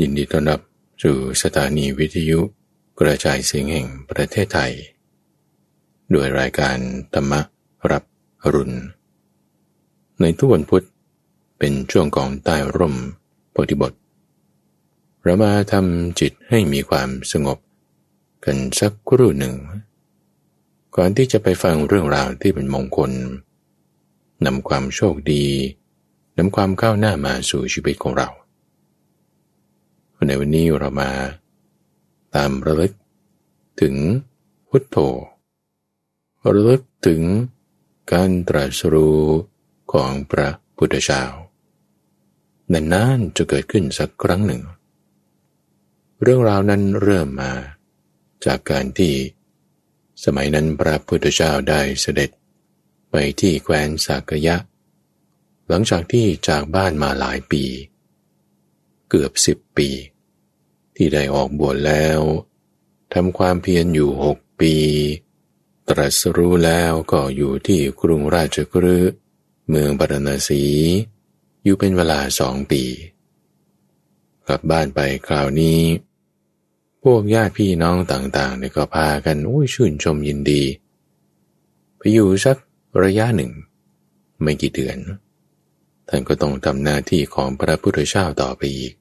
ยินดีต้อนรับสู่สถานีวิทยุกระจายเสียงแห่งประเทศไทย โดยรายการธรรมรับอรุณ ในทุกวันพุธเป็นช่วงของใต้ร่มโพธิบทเรามาทำจิตให้มีความสงบ กันสักครู่หนึ่ง ก่อนที่จะไปฟังเรื่องราวที่เป็นมงคลนำความโชคดีนำความก้าวหน้ามาสู่ชีวิตของเรา ในวันนี้เรามา ตามระลึก ถึงพุทโธระลึกถึงการตรัสรู้ของพระพุทธเจ้านานๆจะเกิดขึ้นสักครั้งหนึ่ง เรื่องราวนั้นเริ่มมาจากการที่ สมัยนั้นพระพุทธเจ้าได้เสด็จไปที่แคว้นสากยะ หลังจากที่จากบ้านมาหลายปีเเกือบสิบปี ที่ได้ออกบวชแล้วทำความเพียรอยู่หกปี ตรัสรู้แล้วก็อยู่ที่กรุงราชกฤห์เมืองปารณสี อยู่เป็นเวลาสองปี กลับบ้านไปคราวนี้ พวกญาติพี่น้องต่างๆเนี่ยก็พากันโอ้ยชื่นชมยินดี ไปอยู่สักระยะหนึ่ง ไม่กี่เดือน ท่านก็ต้องทำหน้าที่ของพระพุทธเจ้าต่อไปอีก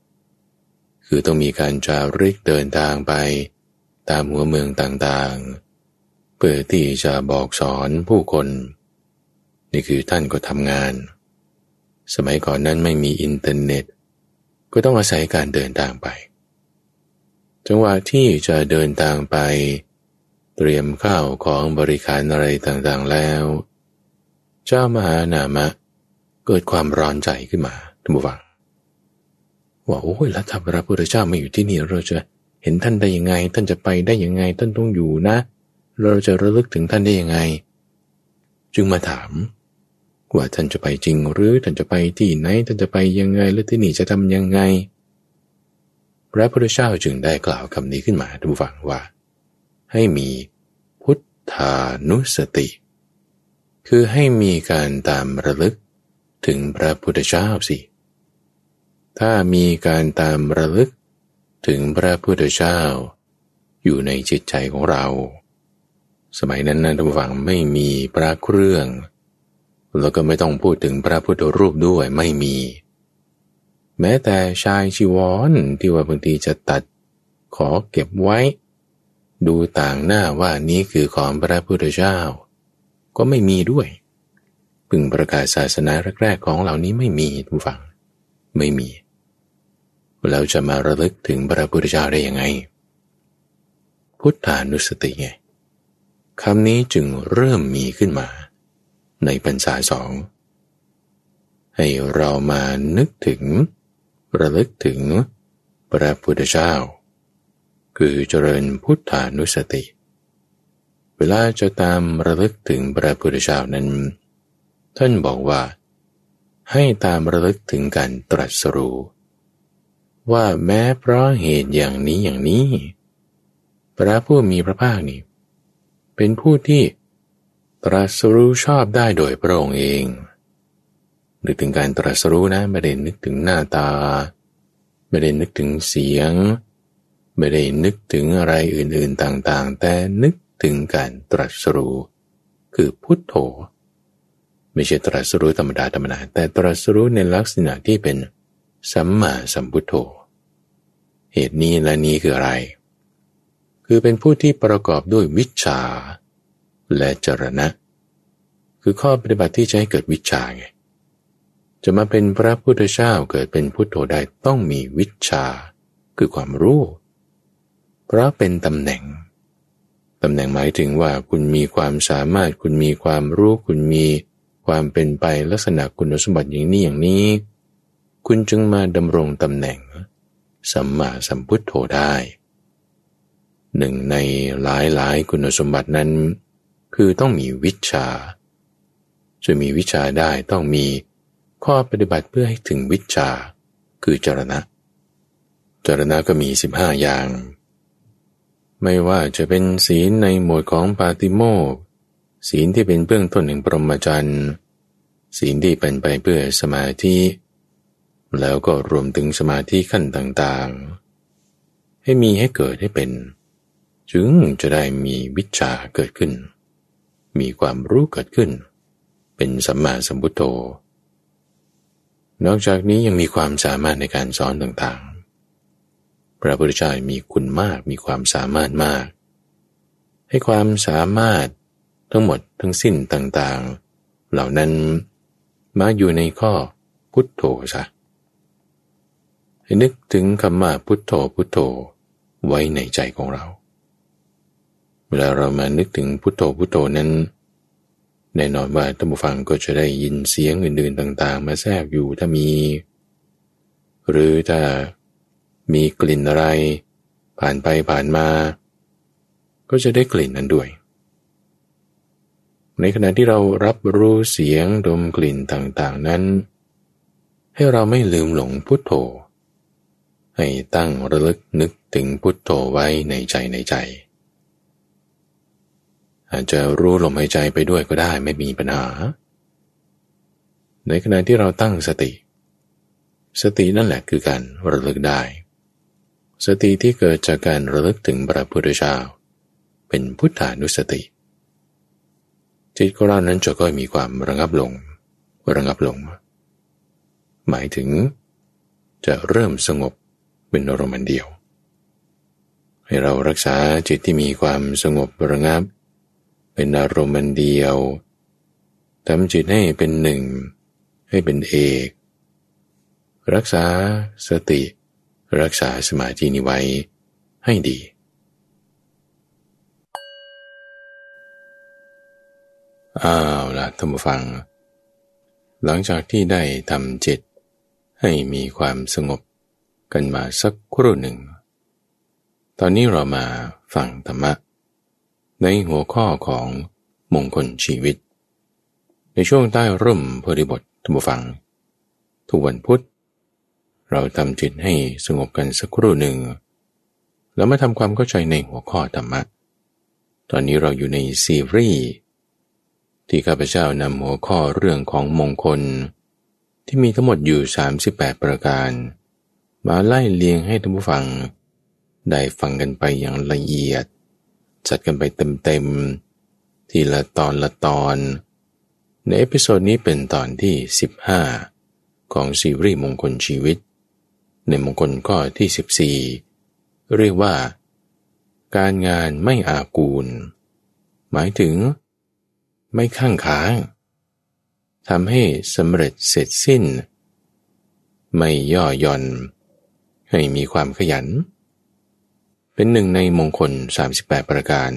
คือต้องมีการจาริกเดินทางไป ตามหัวเมืองต่างๆ เพื่อที่จะบอกสอนผู้คน นี่คือท่านก็ทำงาน สมัยก่อนนั้นไม่มีอินเทอร์เน็ต ก็ต้องอาศัยการเดินทางไป จังหวะที่จะเดินทางไป เตรียมข้าวของบริการอะไรต่างๆแล้ว เจ้ามหานามะเกิดความร้อนใจขึ้นมาท่านผู้ฟัง ว่าโอ้ยแล้วถ้าพระพุทธเจ้าไม่อยู่ที่นี่เราจะเห็นท่านได้ยังไง ท่านจะไปได้ยังไงท่านต้องอยู่นะ เราจะระลึกถึงท่านได้ยังไง จึงมาถาม ว่าท่านจะไปจริงหรือท่านจะไปที่ไหน ท่านจะไปยังไงและที่นี่จะทำยังไง พระพุทธเจ้าจึงได้กล่าวคำนี้ขึ้นมาทุกฝังว่า ให้มีพุทธานุสติ คือให้มีการตามระลึกถึงพระพุทธเจ้าสิเถ้ามีการตามระลึกถึงพระพุทธเจ้า อยู่ในจิตใจของเรา สมัยนั้นนะทุกฝังไม่มีพระเครื่อง แล้วก็ไม่ต้องพูดถึงพระพุทธรูปด้วยไม่มี แม้แต่ชายชีวรที่ว่าบางทีจะตัดขอเก็บไว้ ดูต่างหน้าว่านี้คือของพระพุทธเจ้า ก็ไม่มีด้วยพึงประกาศศาสนาแรกๆของเหล่านี้ไม่มีทุกฝัง ไม่มี เราจะมาระลึกถึงพระพุทธเจ้าได้ยังไง พุทธานุสติไงคำนี้จึงเริ่มมีขึ้นมา ในพรรษาสอง ให้เรามานึกถึง ระลึกถึงพระพุทธเจ้า คือเจริญพุทธานุสติ เวลาจะตามระลึกถึงพระพุทธเจ้านั้น ท่านบอกว่า ให้ตามระลึกถึงการตรัสรู้ ว่าแม้เพราะเหตุอย่างนี้อย่างนี้ พระผู้มีพระภาคนี่เป็นผู้ที่ตรัสรู้ชอบได้โดยพระองค์เองนึกถึงการตรัสรู้นะไม่ได้นึกถึงหน้าตา ไม่ได้นึกถึงเสียง ไม่ได้นึกถึงอะไรอื่นๆต่างๆ แต่นึกถึงการตรัสรู้ คือพุทโธ ไม่ใช่ตรัสรู้ธรรมดาธรรมดาแต่ตรัสรู้ในลักษณะที่เป็นสัมมาสัมพุทโธ เหตุนี้และนี้คืออะไร คือเป็นผู้ที่ประกอบด้วยวิชา และจรณะ คือข้อปฏิบัติที่จะให้เกิดวิชาไง จะมาเป็นพระพุทธเจ้าเกิดเป็นพุทโธได้ต้องมีวิชา คือความรู้ เพราะเป็นตำแหน่ง ตำแหน่งหมายถึงว่าคุณมีความสามารถ คุณมีความรู้ คุณมีความเป็นไปลักษณะคุณสมบัติอย่างนี้อย่างนี้ คุณจึงมาดำรงตำแหน่ง สัมมาสัมพุทโธได้ หนึ่งในหลายหลายคุณสมบัตินั้น คือต้องมีวิชา จะมีวิชาได้ต้องมีข้อปฏิบัติเพื่อให้ถึงวิชา คือจรณะ จรณะก็มีสิบห้าอย่าง ไม่ว่าจะเป็นศีลในหมวดของปาติโมกศีลที่เป็นเบื้องต้นแห่งปรมจันทร์ศีลที่เป็นไปเพื่อสมาธิ แล้วก็รวมถึงสมาธิขั้นต่างๆ ให้มีให้เกิดให้เป็น จึงจะได้มีวิชาเกิดขึ้น มีความรู้เกิดขึ้น เป็นสัมมาสัมพุทโธ นอกจากนี้ยังมีความสามารถในการสอนต่างๆ พระพุทธเจ้ามีคุณมากมีความสามารถมาก ให้ความสามารถทั้งหมดทั้งสิ้นต่างๆ เหล่านั้นมาอยู่ในข้อพุทโธซะ นึกถึงคำว่าพุทโธพุทโธไว้ในใจของเรา เวลาเรามานึกถึงพุทโธพุทโธนั้น แน่นอนว่าท่านผู้ฟังก็จะได้ยินเสียงอื่นๆต่างๆ มาแทรกอยู่ถ้ามี หรือถ้ามีกลิ่นอะไร ผ่านไปผ่านมา ก็จะได้กลิ่นนั้นด้วย ในขณะที่เรารับรู้เสียงดมกลิ่นต่างๆนั้น ให้เราไม่ลืมหลงพุทโธ ให้ตั้งระลึกนึกถึงพุทโธไว้ในใจในใจ อาจจะรู้ลมหายใจไปด้วยก็ได้ไม่มีปัญหา ในขณะที่เราตั้งสติ สตินั่นแหละคือการระลึกได้ สติที่เกิดจากการระลึกถึงพระพุทธเจ้าเป็นพุทธานุสติ จิตของเรานั้นจะก็มีความระงับลง ระงับลง หมายถึงจะเริ่มสงบ เป็นอารมณ์เดียว ให้เรารักษาจิตที่มีความสงบระงับ เป็นอารมณ์เดียวทำจิตให้เป็นหนึ่ง ให้เป็นเอก รักษาสติ รักษาสมาธินิไว้ให้ดี อ้าวละท่านผู้ฟัง หลังจากที่ได้ทำจิตให้มีความสงบ กันมาสักครู่หนึ่ง ตอนนี้เรามาฟังธรรมะ ในหัวข้อของมงคลชีวิต ในช่วงใต้ร่มพธิบทธรรมฟัง ทุกวันพุธ เราทำจิตให้สงบกันสักครู่หนึ่ง แล้วมาทำความเข้าใจในหัวข้อธรรมะ ตอนนี้เราอยู่ในซีรีส์ที่ข้าพเจ้านำหัวข้อเรื่องของมงคล ที่มีทั้งหมดอยู่ 38 ประการ มาไล่เลียงให้ท่านผู้ฟัง ได้ฟังกันไปอย่างละเอียด จัดกันไปเต็มๆ ทีละตอนละตอน ใน episode นี้เป็นตอนที่ 15 ของซีรีส์มงคลชีวิต ในมงคลข้อที่ 14 เรียกว่า การงานไม่อากูล หมายถึง ไม่คั่งค้างทำให้สำเร็จเสร็จสิ้น ไม่ย่อหย่อน ให้มีความขยัน เป็นหนึ่งในมงคล 38 ประการ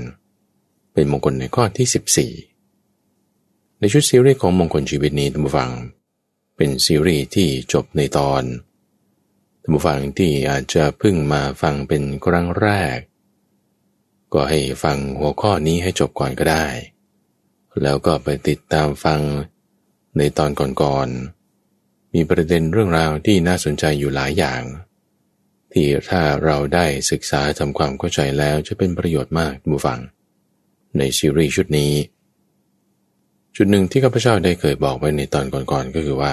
เป็นมงคลในข้อที่ 14 ในชุดซีรีส์ของมงคลชีวิตนี้ท่านผู้ฟัง เป็นซีรีส์ที่จบในตอนท่านผู้ฟังที่อาจจะเพิ่งมาฟังเป็นครั้งแรก ก็ให้ฟังหัวข้อนี้ให้จบก่อนก็ได้ แล้วก็ไปติดตามฟังในตอนก่อนๆมีประเด็นเรื่องราวที่น่าสนใจอยู่หลายอย่าง ที่ถ้าเราได้ศึกษาทำความเข้าใจแล้วจะเป็นประโยชน์มากมูฟัง ในซีรีส์ชุดนี้ จุดหนึ่งที่ข้าพเจ้าได้เคยบอกไว้ในตอนก่อนๆก็คือว่า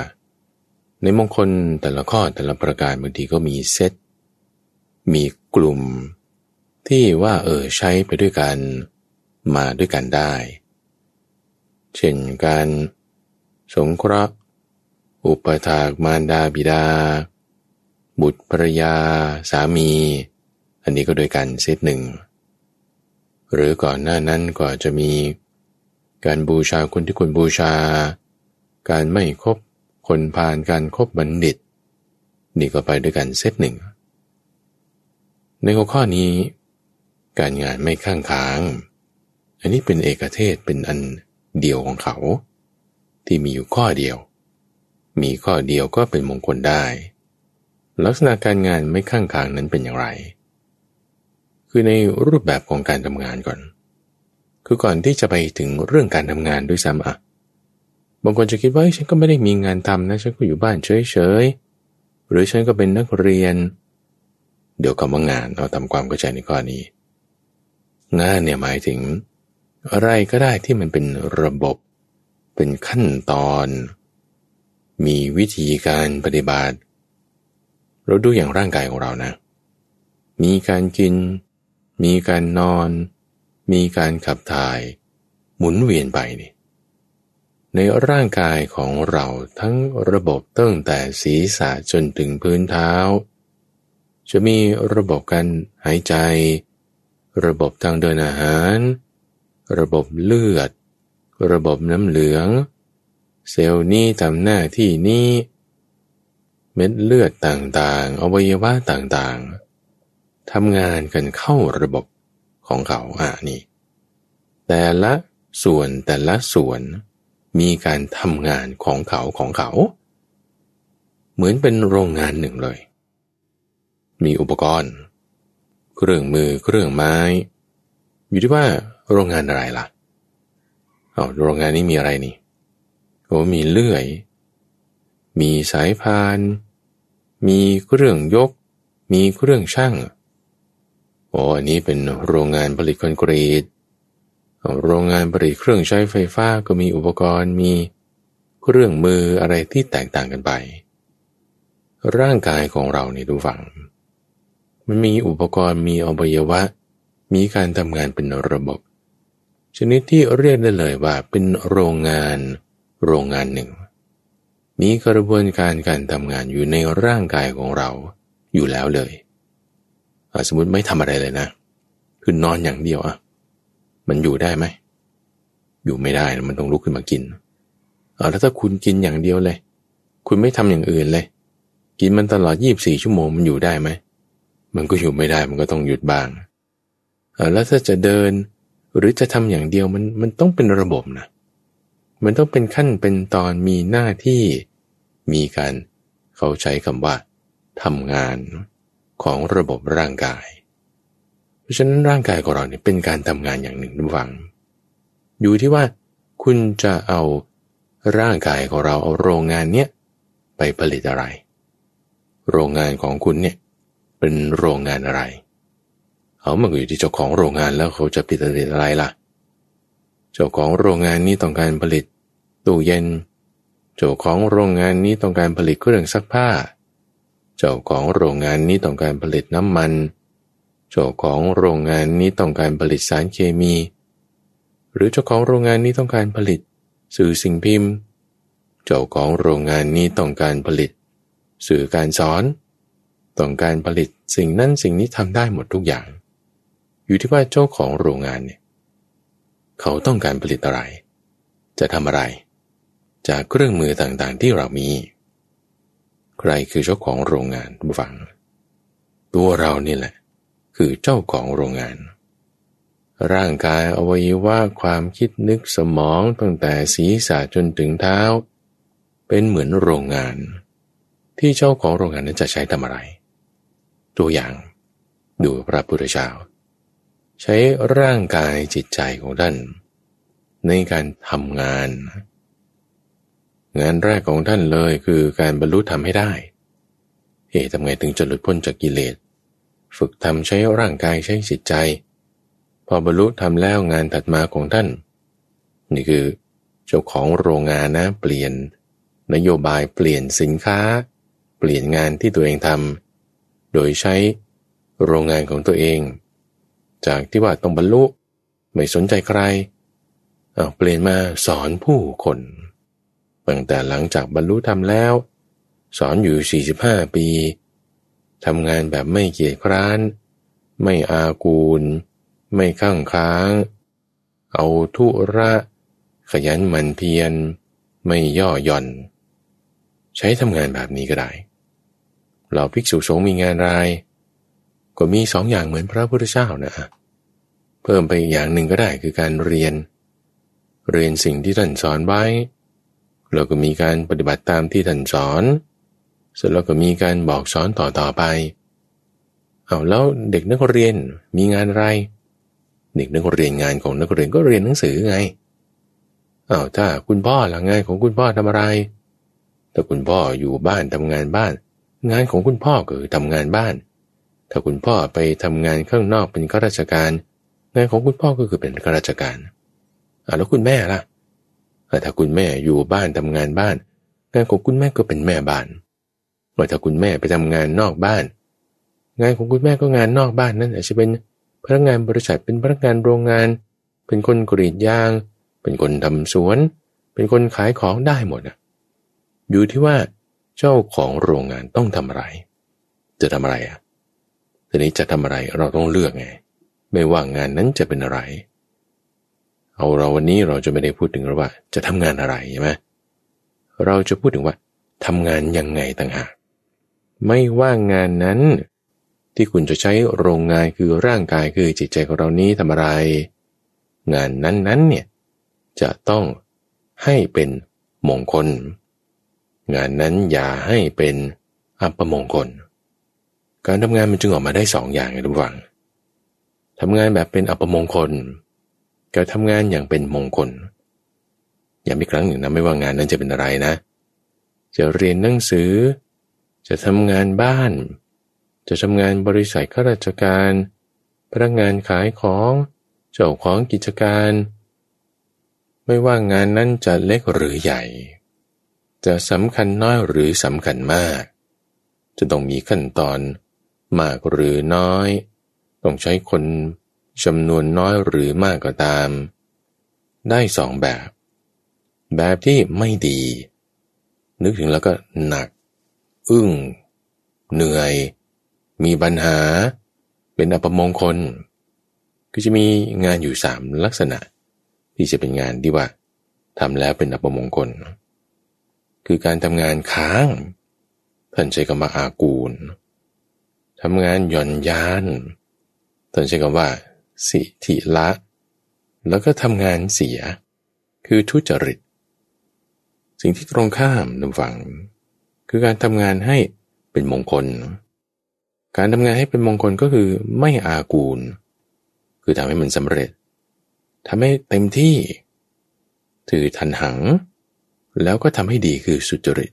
ในมงคลแต่ละข้อแต่ละประการบางทีก็มีเซตมีกลุ่ม ที่ว่าเออใช้ไปด้วยกันมาด้วยกันได้ เช่นการ สงเคราะห์อุปถากมารดาบิดา บุตรภรยา สามี อันนี้ก็โดยกันเซตหนึ่ง หรือก่อนหน้านั้นก็จะมี การบูชาคนที่ควรบูชา การไม่คบคนผ่านการครบบัณฑิต นี่ก็ไปด้วยกันเซตหนึ่ง ในหัวข้อนี้ การงานไม่ข้างค้าง อันนี้เป็นเอกเทศเป็นอันเดียวของเขา ที่มีอยู่ข้อเดียว มีข้อเดียวก็เป็นมงคลได้ ลักษณะการงานไม่ข้างทางนั้นเป็นอย่างไร คือในรูปแบบของการทำงานก่อน คือก่อนที่จะไปถึงเรื่องการทำงานด้วยซ้ำอะบางคนจะคิดว่าฉันก็ไม่ได้มีงานทำนะฉันก็อยู่บ้านเฉยๆหรือฉันก็เป็นนักเรียน เดี๋ยวคำว่างานเอาทำความเข้าใจในข้อนี้งานเนี่ยหมายถึง อะไรก็ได้ที่มันเป็นระบบ เป็นขั้นตอน มีวิธีการปฏิบัติ เราดูอย่างร่างกายของเรานะ มีการกิน มีการนอน มีการขับถ่าย หมุนเวียนไปนี่ ในร่างกายของเราทั้งระบบตั้งแต่ศีรษะจนถึงพื้นเท้า จะมีระบบการหายใจ ระบบทางเดินอาหาร ระบบเลือด ระบบน้ำเหลือง เซลล์นี้ทำหน้าที่นี้ เม็ดเลือดต่างๆ อวัยวะต่างๆทำงานกันเข้าระบบของเขาอะนี่ แต่ละส่วนแต่ละส่วนมีการทำงานของเขาของเขา เหมือนเป็นโรงงานหนึ่งเลย มีอุปกรณ์ เครื่องมือเครื่องไม้ อยู่ที่ว่าโรงงานอะไรล่ะเอาโรงงานนี้มีอะไรนี่โอ้มีเลื่อย มีสายพาน มีเครื่องยก มีเครื่องช่างโอ้อันนี้เป็นโรงงานผลิตคอนกรีต โรงงานผลิตเครื่องใช้ไฟฟ้าก็มีอุปกรณ์ มีเครื่องมืออะไรที่แตกต่างกันไป ร่างกายของเราเนี่ดูฝัง มันมีอุปกรณ์ มีอวัยวะ มีการทำงานเป็นระบบ ชนิดที่เรียกได้เลยว่าเป็นโรงงาน โรงงานหนึ่ง มีกระบวนการการทำงานอยู่ในร่างกายของเราอยู่แล้วเลย สมมติไม่ทำอะไรเลยนะ คือนอนอย่างเดียวอะมันอยู่ได้ไหม อยู่ไม่ได้มันต้องลุกขึ้นมากินเอาแล้วถ้าคุณกินอย่างเดียวเลย คุณไม่ทำอย่างอื่นเลย กินมันตลอดยี่บสี่ชั่วโมงมันอยู่ได้ไหม มันก็อยู่ไม่ได้มันก็ต้องหยุดบ้างเอาแล้วถ้าจะเดินหรือจะทำอย่างเดียวมันมันต้องเป็นระบบนะ มันต้องเป็นขั้นเป็นตอนมีหน้าที่มีการเขาใช้คำว่าทำงานของระบบร่างกาย เพราะฉะนั้นร่างกายของเราเนี่ยเป็นการทำงานอย่างหนึ่งทุกฝัง อยู่ที่ว่าคุณจะเอาร่างกายของเราเอาโรงงานเนี้ยไปผลิตอะไร โรงงานของคุณเนี่ยเป็นโรงงานอะไรเขามันอยู่ที่เจ้าของโรงงานแล้วเขาจะผลิตอะไรล่ะเจ้าของโรงงานนี้ต้องการผลิตตู้เย็น เจ้าของโรงงานนี้ต้องการผลิตเครื่องซักผ้า เจ้าของโรงงานนี้ต้องการผลิตน้ำมัน เจ้าของโรงงานนี้ต้องการผลิตสารเคมี หรือเจ้าของโรงงานนี้ต้องการผลิต สื่อสิ่งพิมพ์ เจ้าของโรงงานนี้ต้องการผลิต สื่อการสอน ต้องการผลิตสิ่งนั้นสิ่งนี้ทำได้หมดทุกอย่าง อยู่ที่ว่าเจ้าของโรงงานเนี่ย เขาต้องการผลิตอะไร จะทำอะไร จากเครื่องมือต่างๆที่เรามี ใครคือเจ้าของโรงงานบุฟัง ตัวเรานี่แหละ คือเจ้าของโรงงาน ร่างกายอวัยวะความคิดนึกสมองตั้งแต่ศีรษะจนถึงเท้า เป็นเหมือนโรงงาน ที่เจ้าของโรงงานนั้นจะใช้ทำอะไร ตัวอย่าง ดูพระพุทธเจ้า ใช้ร่างกายจิตใจของท่าน ในการทำงาน งานแรกของท่านเลยคือการบรรลุธรรมให้ได้เฮ้ทำไงถึงจะหลุดพ้นจากกิเลส ฝึกทำใช้ร่างกายใช้จิตใจ พอบรรลุทำแล้วงานถัดมาของท่าน นี่คือเจ้าของโรงงานนะเปลี่ยน นโยบายเปลี่ยนสินค้า เปลี่ยนงานที่ตัวเองทำโดยใช้โรงงานของตัวเอง จากที่ว่าต้องบรรลุ ไม่สนใจใครเอาเปลี่ยนมาสอนผู้คนตั้งแต่หลังจากบรรลุธรรมแล้ว สอนอยู่ 45 ปีทำงานแบบไม่เกียจคร้าน ไม่อากูล ไม่ข้างค้าง เอาทุระ ขยันหมั่นเพียร ไม่ย่อหย่อน ใช้ทำงานแบบนี้ก็ได้เราภิกษุสงฆ์มีงานราย ก็มีสองอย่างเหมือนพระพุทธเจ้านะเพิ่มไปอีกอย่างหนึ่งก็ได้คือการเรียน เรียนสิ่งที่ท่านสอนไว้แล้วก็มีการปฏิบัติตามที่ท่านสอน เสร็จแล้วก็มีการบอกสอนต่อต่อไปเอาแล้วเด็กนักเรียนมีงานอะไรเด็กนักเรียนงานของนักเรียนก็เรียนหนังสือไงเอาถ้าคุณพ่อหลังงานของคุณพ่อทำอะไรถ้าคุณพ่ออยู่บ้านทำงานบ้าน งานของคุณพ่อก็คือทำงานบ้าน ถ้าคุณพ่อไปทำงานข้างนอกเป็นข้าราชการ งานของคุณพ่อก็คือเป็นข้าราชการอ่าแล้วคุณแม่ล่ะถ้าคุณแม่อยู่บ้านทำงานบ้าน งานของคุณแม่ก็เป็นแม่บ้านว่าถ้าคุณแม่ไปทำงานนอกบ้าน งานของคุณแม่ก็งานนอกบ้านนั่นอาจจะเป็นพนักงานบริษัทเป็นพนักงานโรงงาน เป็นคนกรีดยาง เป็นคนทำสวน เป็นคนขายของได้หมดนะอยู่ที่ว่าเจ้าของโรงงานต้องทำอะไร จะทำอะไรอะ ทีนี้จะทำอะไรเราต้องเลือกไง ไม่ว่างานนั้นจะเป็นอะไร เอาเราวันนี้เราจะไม่ได้พูดถึงว่า จะทำงานอะไรใช่ไหมเราจะพูดถึงว่าทำงานยังไงต่างหากไม่ว่างงานนั้น ที่คุณจะใช้โรงงานคือร่างกายคือจิตใจของเรานี้ทำอะไร งานนั้นๆเนี่ยจะต้องให้เป็นมงคล งานนั้นอย่าให้เป็นอัปมงคล การทำงานมันจึงออกมาได้สองอย่างไงทุกฝังทำงานแบบเป็นอัปมงคลกับทำงานอย่างเป็นมงคล อย่ามีครั้งหนึ่งนะไม่ว่างานนั้นจะเป็นอะไรนะ จะเรียนหนังสือ จะทำงานบ้าน จะทำงานบริษัทข้าราชการ พนักงานขายของเจ้าของกิจการ ไม่ว่างานนั้นจะเล็กหรือใหญ่ จะสำคัญน้อยหรือสำคัญมาก จะต้องมีขั้นตอน มากหรือน้อย ต้องใช้คนจำนวนน้อยหรือมากก็ตาม ได้สองแบบ แบบที่ไม่ดี นึกถึงแล้วก็หนัก อึ้ง เหนื่อย มีปัญหา เป็นอัปมงคล ก็จะมีงานอยู่สามลักษณะ ที่จะเป็นงานที่ว่าทำแล้วเป็นอัปมงคล คือการทำงานค้าง ท่านใช้คำว่าอากูลำงานหย่อนยานท่านใช้คำว่า สิทิละ แล้วก็ทำงานเสีย คือทุจริต สิ่งที่ตรงข้ามนำฝัง คือการทำงานให้เป็นมงคล การทำงานให้เป็นมงคลก็คือไม่อากูล คือทำให้มันสำเร็จทำให้เต็มที่ ถือทันหัง แล้วก็ทำให้ดีคือสุจริต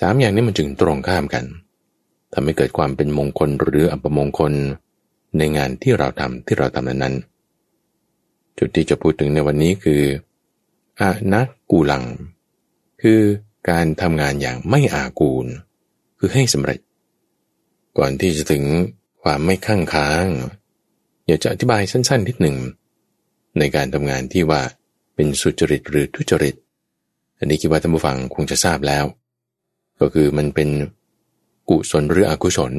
สามอย่างนี้มันจึงตรงข้ามกัน ทำให้เกิดความเป็นมงคลหรืออัปมงคลในงานที่เราทำที่เราทำนั้นจุดที่จะพูดถึงในวันนี้คืออานักกูลัง คือการทำงานอย่างไม่อากูล คือให้สำเร็จ ก่อนที่จะถึงความไม่ข้างค้างอยากจะอธิบายสั้นๆนิดหนึ่ง ในการทำงานที่ว่าเป็นสุจริตหรือทุจริต อันนี้คิดว่าท่านผู้ฟังคงจะทราบแล้ว ก็คือมันเป็น กุศลหรืออกุศล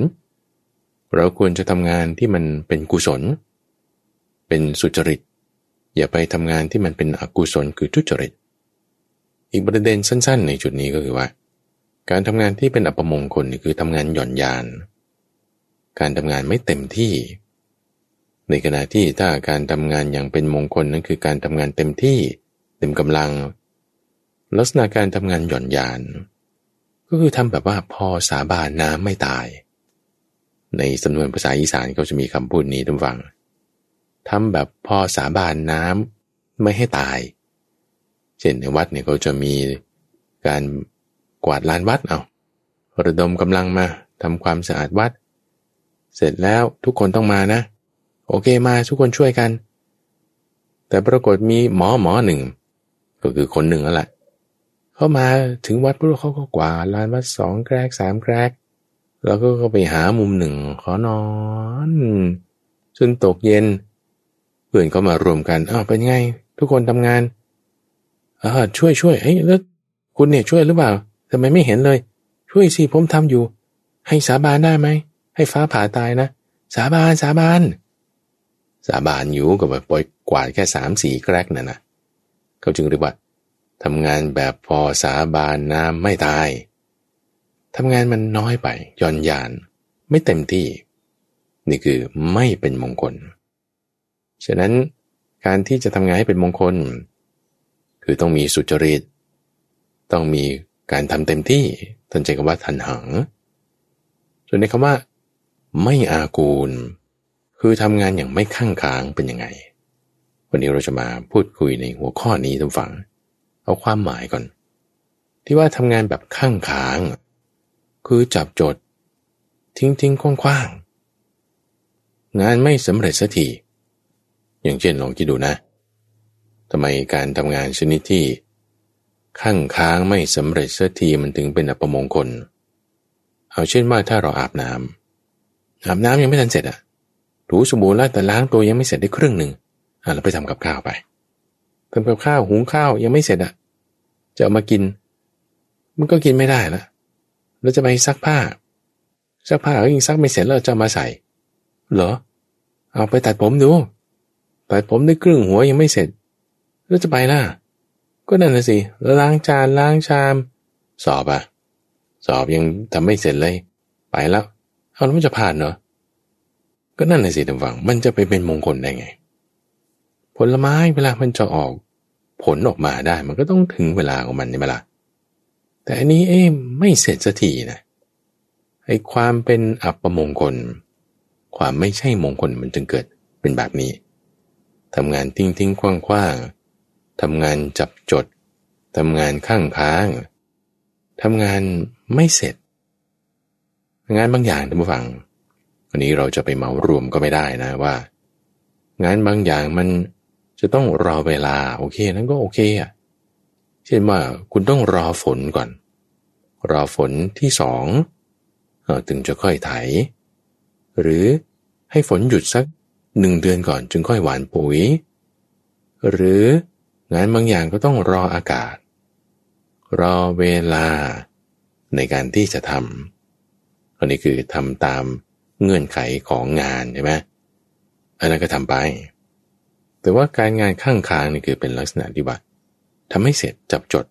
เราควรจะทำงานที่มันเป็นกุศล เป็นสุจริต อย่าไปทำงานที่มันเป็นอกุศลคือทุจริต อีกประเด็นสั้นๆ ในจุดนี้ก็คือว่า การทำงานที่เป็นอัปมงคลคือทำงานหย่อนยาน การทำงานไม่เต็มที่ ในขณะที่ถ้าการทำงานอย่างเป็นมงคลนั่นคือการทำงานเต็มที่เต็มกำลัง ลักษณะการทำงานหย่อนยาน ก็คือทำแบบว่าพอสาบานน้ำไม่ตาย ในสำนวนภาษาอีสานเขาจะมีคำพูดนี้ทุกฝังทำแบบพอสาบานน้ำไม่ให้ตาย เช่นในวัดเนี่ยเขาจะมีการกวาดลานวัดเอาระดมกำลังมาทำความสะอาดวัด เสร็จแล้วทุกคนต้องมานะ โอเคมาทุกคนช่วยกัน แต่ปรากฏมีหมอหมอหนึ่ง ก็คือคนหนึ่งแล้วแหละ เข้ามาถึงวัดปุ๊บเขาก็กวาดลานวัดสองแกรกสามแกรก แล้วก็ไปหามุมหนึ่งขอนอนจนตกเย็น เพื่อนก็มารวมกันอ้าวเป็นไง ทุกคนทำงานอ่าช่วยช่วยเฮ้ยแล้วคุณเนี่ยช่วยหรือเปล่าทำไมไม่เห็นเลย ช่วยสิผมทำอยู่ ให้สาบานได้ไหมให้ฟ้าผ่าตายนะ สาบานสาบานสาบานอยู่กับแบบปล่อยกวาดแค่สามสี่แกรกนั่นนะเขาจึงเรียกว่า ทำงานแบบพอสาบานน้ำไม่ตายทำงานมันน้อยไปย่อนยาน ไม่เต็มที่ นี่คือไม่เป็นมงคล ฉะนั้นการที่จะทำงานให้เป็นมงคล คือต้องมีสุจริต ต้องมีการทำเต็มที่ท่านใจคำว่าทันหัง ส่วนในคำว่า ไม่อากูล คือทำงานอย่างไม่ข้างค้างเป็นยังไง วันนี้เราจะมาพูดคุยในหัวข้อนี้ทุกฝัง เอาความหมายก่อน ที่ว่าทำงานแบบข้างค้าง คือจับจด ทิ้งทิ้งคว้างคว้างงานไม่สำเร็จสักทีอย่างเช่นลองคิดดูนะทำไมการทำงานชนิดที่ ข้างค้างไม่สำเร็จสักทีมันถึงเป็นอัปมงคล เอาเช่นว่าถ้าเราอาบน้ำอาบน้ำยังไม่ทันเสร็จอะถูสบู่แล้วแต่ล้างตัวยังไม่เสร็จได้ครึ่งหนึ่งอะเราไปทำกับข้าวไป ทำกับข้าวหุงข้าวยังไม่เสร็จอะจะเอามากิน มันก็กินไม่ได้ละเราจะไปซักผ้า ซักผ้าก็ยังซักไม่เสร็จแล้วจะมาใส่ เหรอ เอาไปตัดผมดูตัดผมได้ครึ่งหัวยังไม่เสร็จ แล้วจะไปล่ะ ก็นั่นน่ะสิล้างจานล้างชาม สอบอะสอบยังทำไม่เสร็จเลย ไปแล้ว เอาแล้วมันจะผ่านเนาะก็นั่นน่ะสิท่านฟัง มันจะไปเป็นมงคลได้ไง ผลไม้เวลามันจะออกผลออกมาได้มันก็ต้องถึงเวลาของมันใช่ไหมล่ะแต่อันนี้เอ๊ไม่เสร็จสักทีนะไอ้ความเป็นอัปมงคล ความไม่ใช่มงคลมันจึงเกิดเป็นแบบนี้ทำงานทิ้งทิ้งคว้างคว้างทำงานจับจดทำงานข้างค้างทำงานไม่เสร็จ งานบางอย่างท่านผู้ฟังวันนี้เราจะไปเหมารวมก็ไม่ได้นะว่า งานบางอย่างมัน จะต้องรอเวลา โอเคนั้นก็โอเคอะเช่นว่าคุณต้องรอฝนก่อน รอฝนที่สองถึงจะค่อยไถ หรือให้ฝนหยุดสักหนึ่งเดือนก่อนจึงค่อยหวานปุ๋ย หรืองานบางอย่างก็ต้องรออากาศ รอเวลาในการที่จะทำอันนี้คือทำตามเงื่อนไขของงานใช่ไหมอันนั้นก็ทำไป แต่ว่าการงานข้างค้างนี่คือเป็นลักษณะที่ว่าทำให้เสร็จจับจด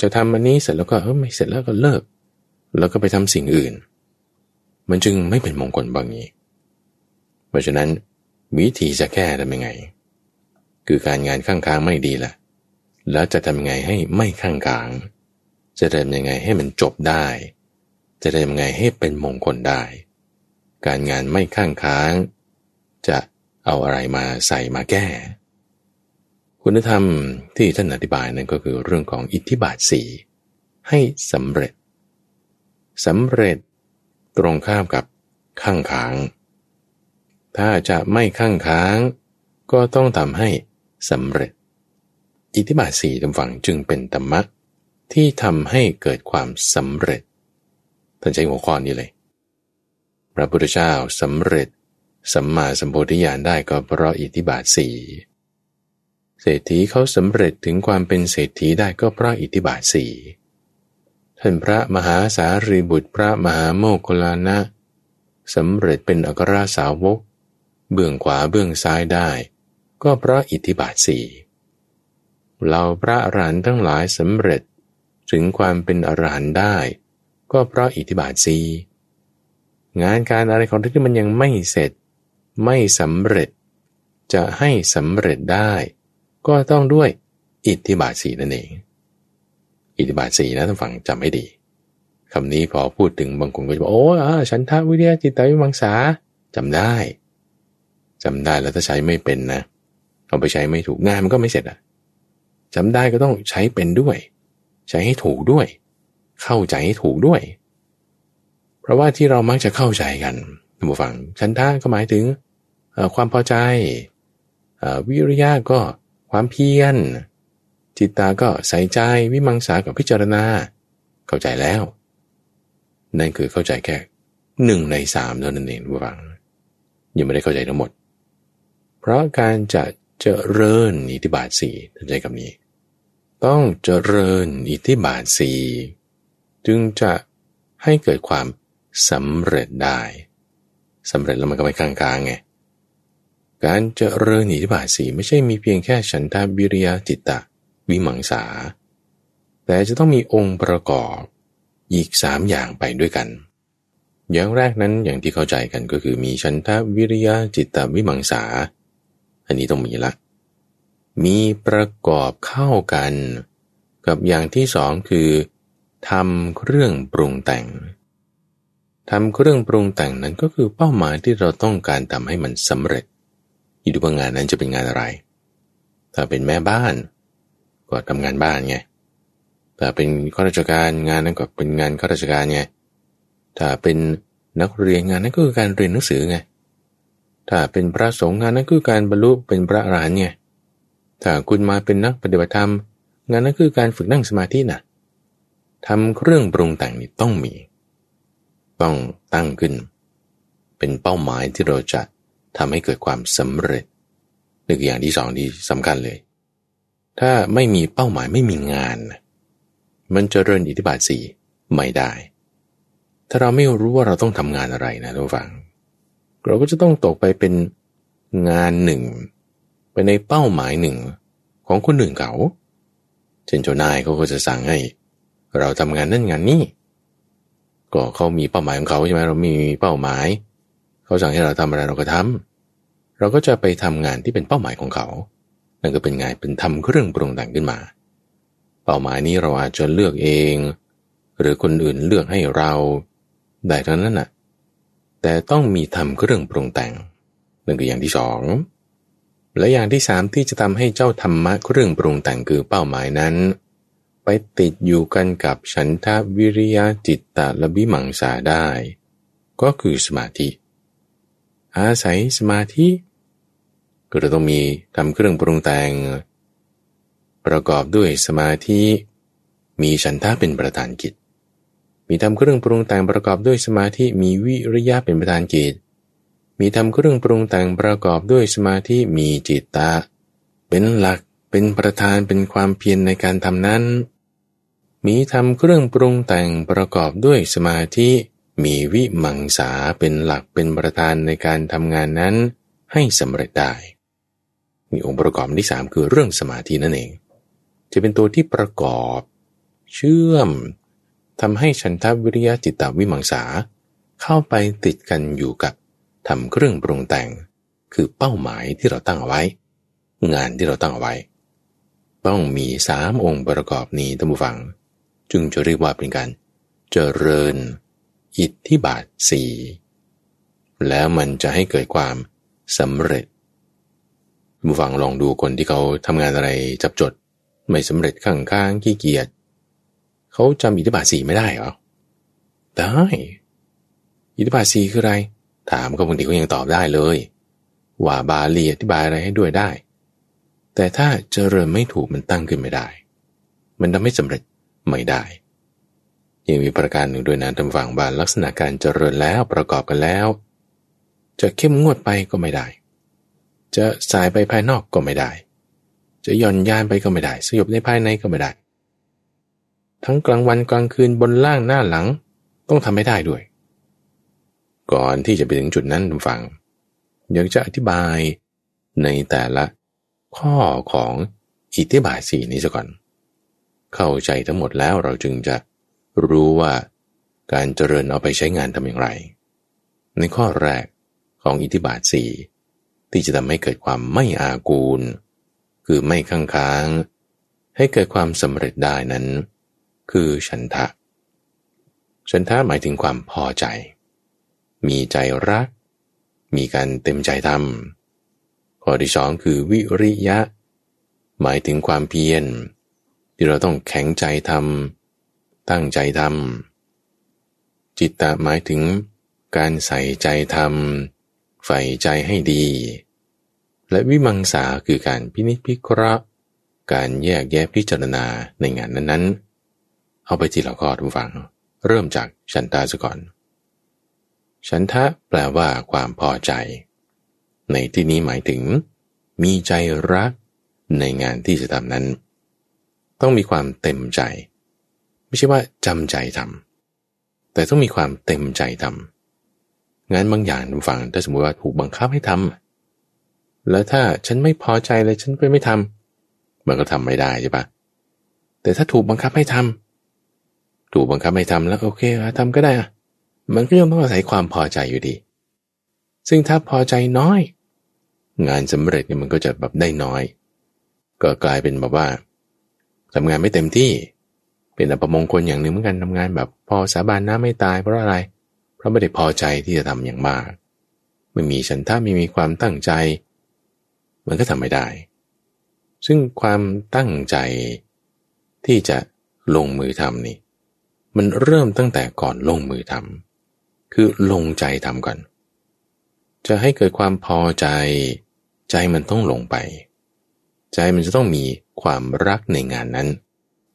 จะทำอันนี้เสร็จแล้วก็เออไม่เสร็จแล้วก็เลิก แล้วก็ไปทำสิ่งอื่น มันจึงไม่เป็นมงคลบางนี้ เพราะฉะนั้นวิธีจะแก้ทำยังไง คือการงานข้างค้างไม่ดีละแล้วจะทำยังไงให้ไม่ข้างค้าง จะทำยังไงให้มันจบได้ จะทำยังไงให้เป็นมงคลได้ การงานไม่ข้างค้าง จะ เอาอะไรมาใส่มาแก้ คุณธรรมที่ท่านอธิบายนั่นก็คือเรื่องของอิทธิบาทสีให้สำเร็จสำเร็จตรงข้ามกับข้างค้าง ถ้าจะไม่ข้างค้าง ก็ต้องทำให้สำเร็จ อิทธิบาทสี่ตำฝังจึงเป็นธรรมะที่ทำให้เกิดความสำเร็จท่านใช้หัวข้อนี้เลย พระพุทธเจ้าสำเร็จ สัมมาสัมโพธิญาณได้ก็เพราะอิทธิบาทสี่เศรษฐีเขาสำเร็จถึงความเป็นเศรษฐีได้ก็เพราะอิทธิบาทสี่ท่านพระมหาสารีบุตรพระมหาโมคคลานะสำเร็จเป็นอัครสาวก เบื้องขวาเบื้องซ้ายได้ ก็เพราะอิทธิบาทสี่เราพระอรหันต์ทั้งหลายสำเร็จถึงความเป็นอรหันต์ได้ ก็เพราะอิทธิบาทสี่งานการอะไรของที่มันยังไม่เสร็จ ไม่สำเร็จ จะให้สำเร็จได้ ก็ต้องด้วยอิทธิบาทสีนั่นเอง อิทธิบาทสีนะท่านฟังจำให้ดีคำนี้พอพูดถึงบางคนก็จะบอกโอ้ฉันทาวิทยาจิตวิมังสาจำได้จำได้แล้วถ้าใช้ไม่เป็นนะเอาไปใช้ไม่ถูกงานมันก็ไม่เสร็จอะจำได้ก็ต้องใช้เป็นด้วย ใช้ให้ถูกด้วย เข้าใจให้ถูกด้วย เพราะว่าที่เรามักจะเข้าใจกัน ท่านผู้ฟังฉันทาก็หมายถึงความพอใจวิริยะก็ความเพียร จิตตาก็ใส่ใจวิมังสากับพิจารณา เข้าใจแล้ว นั่นคือเข้าใจแค่หนึ่งในสามเท่านั้นเองฟังยังไม่ได้เข้าใจทั้งหมด เพราะการจะเจริญอิทธิบาทสี่ท่านใจคำนี้ ต้องเจริญอิทธิบาทสี่จึงจะให้เกิดความสำเร็จได้ สำเร็จแล้วมันก็ไม่กลางๆไงการเจริญอิทธิบาทสีไม่ใช่มีเพียงแค่ฉันทาวิริยจิตตะ วิมังสา แต่จะต้องมีองค์ประกอบอีกสามอย่างไปด้วยกัน อย่างแรกนั้นอย่างที่เข้าใจกันก็คือมีฉันทาวิริยะจิตตวิมังสา อันนี้ต้องมีละ มีประกอบเข้ากัน กับอย่างที่สองคือทำเครื่องปรุงแต่ง ทำเครื่องปรุงแต่งนั้นก็คือเป้าหมายที่เราต้องการทำให้มันสำเร็จอยู่ดูว่างานนั้นจะเป็นงานอะไร ถ้าเป็นแม่บ้าน ก็ทำงานบ้านไง ถ้าเป็นข้าราชการงานนั้นก็เป็นงานข้าราชการไง ถ้าเป็นนักเรียนงานนั้นก็คือการเรียนหนังสือไง ถ้าเป็นพระสงฆ์งานนั้นคือการบรรลุเป็นพระอรหันต์ไง ถ้าคุณมาเป็นนักปฏิบัติธรรม งานนั้นคือการฝึกนั่งสมาธินะ่ะทำเครื่องปรุงแต่งนี่ต้องมี ต้องตั้งขึ้น เป็นเป้าหมายที่เราจะทำให้เกิดความสำเร็จนี่คืออย่างที่สองที่สำคัญเลย ถ้าไม่มีเป้าหมายไม่มีงาน มันจะเริญอิทธิบาทสี่ไม่ได้ ถ้าเราไม่รู้ว่าเราต้องทำงานอะไรนะทุกฝัง เราก็จะต้องตกไปเป็นงานหนึ่ง ไปในเป้าหมายหนึ่งของคนหนึ่งเขาเช่นเจ้านายเขาก็จะสั่งให้ เราทำงานนั่นงานนี้ ก็เขามีเป้าหมายของเขาใช่ไหมเรามีเป้าหมาย เขาสั่งให้เราทำอะไรเราก็ทำเราก็จะไปทำงานที่เป็นเป้าหมายของเขา นั่นก็เป็นงานเป็นทำเครื่องปรุงแต่งขึ้นมา เป้าหมายนี้เราอาจจะเลือกเอง หรือคนอื่นเลือกให้เราได้ทั้งนั้นน่ะ แต่ต้องมีทำเครื่องปรุงแต่งนั่นคืออย่างที่สองและอย่างที่สามที่จะทำให้เจ้าธรรมะเครื่องปรุงแต่งคือเป้าหมายนั้น ไปติดอยู่กันกับฉันทาวิริยะจิตตะละบิมังสาได้ ก็คือสมาธิ อาศัยสมาธิก็จะต้องมีทำเครื่องปรุงแต่ง ประกอบด้วยสมาธิ มีฉันทะเป็นประธานกิจ มีทำเครื่องปรุงแต่งประกอบด้วยสมาธิมีวิริยะเป็นประธานกิจ มีทำเครื่องปรุงแต่งประกอบด้วยสมาธิมีจิตตะ เป็นหลักเป็นประธานเป็นความเพียรในการทำนั้น มีทำเครื่องปรุงแต่งประกอบด้วยสมาธิมีวิมังสาเป็นหลักเป็นประธานในการทำงานนั้นให้สำเร็จได้มีองค์ประกอบที่สามคือเรื่องสมาธินั่นเอง จะเป็นตัวที่ประกอบ เชื่อมทำให้ฉันทวิริยะจิตตวิมังสา เข้าไปติดกันอยู่กับทำเครื่องปรุงแต่ง คือเป้าหมายที่เราตั้งเอาไว้ งานที่เราตั้งเอาไว้ ต้องมีสามองค์ประกอบนี้ท่านผู้ฟัง จึงจะเรียกว่าเป็นการเจริญอิทธิบาทสีแล้วมันจะให้เกิดความสำเร็จผู้ฟังลองดูคนที่เขาทำงานอะไรจับจด ไม่สำเร็จข้างข้างขี้เกียจเขาจำอิทธิบาทสีไม่ได้หรอได้ อิทธิบาทสีคืออะไร ถามก็บางทีก็ยังตอบได้เลย ว่าบาลีอธิบายอะไรให้ด้วยได้ แต่ถ้าเจริญไม่ถูกมันตั้งขึ้นไม่ได้ มันทำให้สำเร็จ ไม่ได้ยังมีประการหนึ่งด้วยนะทำฝั่งบานลักษณะการเจริญแล้วประกอบกันแล้ว จะเข้มงวดไปก็ไม่ได้ จะสายไปภายนอกก็ไม่ได้ จะย่อนยานไปก็ไม่ได้ สยบในภายในก็ไม่ได้ ทั้งกลางวันกลางคืนบนล่างหน้าหลังต้องทำให้ได้ด้วย ก่อนที่จะไปถึงจุดนั้นทุกฝังอยากจะอธิบายในแต่ละข้อของอิทธิบาทสี่นี้ซะก่อน เข้าใจทั้งหมดแล้วเราจึงจะรู้ว่าการเจริญเอาไปใช้งานทำอย่างไร ในข้อแรกของอิทธิบาทสี่ที่จะทำให้เกิดความไม่อากูล คือไม่ค้างค้าง ให้เกิดความสำเร็จได้นั้น คือฉันทะ ฉันทะหมายถึงความพอใจ มีใจรัก มีการเต็มใจทำข้อที่สองคือวิริยะ หมายถึงความเพียร ที่เราต้องแข็งใจทำตั้งใจทำจิตตะหมายถึงการใส่ใจทำใฝ่ใจให้ดี และวิมังสาคือการพินิจพิเคราะห์การแยกแยะพิจารณาในงานนั้นๆ เอาไปทีละข้อทุกฝัง เริ่มจากฉันตาซะก่อน ฉันทะแปลว่าความพอใจ ในที่นี้หมายถึง มีใจรักในงานที่จะทำนั้น ต้องมีความเต็มใจ ไม่ใช่ว่าจำใจทำแต่ต้องมีความเต็มใจทำงานบางอย่างฟังถ้าสมมติว่าถูกบังคับให้ทำแล้วถ้าฉันไม่พอใจเลยฉันไปไม่ทำมันก็ทำไม่ได้ใช่ปะแต่ถ้าถูกบังคับให้ทำถูกบังคับให้ทำแล้วโอเคทำก็ได้อะมันก็ยังต้องอาศัยความพอใจอยู่ดี ซึ่งถ้าพอใจน้อย งานสำเร็จเนี่ยมันก็จะแบบได้น้อย ก็กลายเป็นแบบว่า ทำงานไม่เต็มที่ เป็นอัปมงคลอย่างหนึ่งเหมือนกันทำงานแบบ พอสาบานน้าไม่ตายเพราะอะไร เพราะไม่ได้พอใจที่จะทำอย่างมาก ไม่มีฉันท่าไม่มีความตั้งใจ มันก็ทำไม่ได้ ซึ่งความตั้งใจที่จะลงมือทำนี่ มันเริ่มตั้งแต่ก่อนลงมือทำคือลงใจทำก่อน จะให้เกิดความพอใจ ใจมันต้องลงไป ใจมันจะต้องมี ความรักในงานนั้น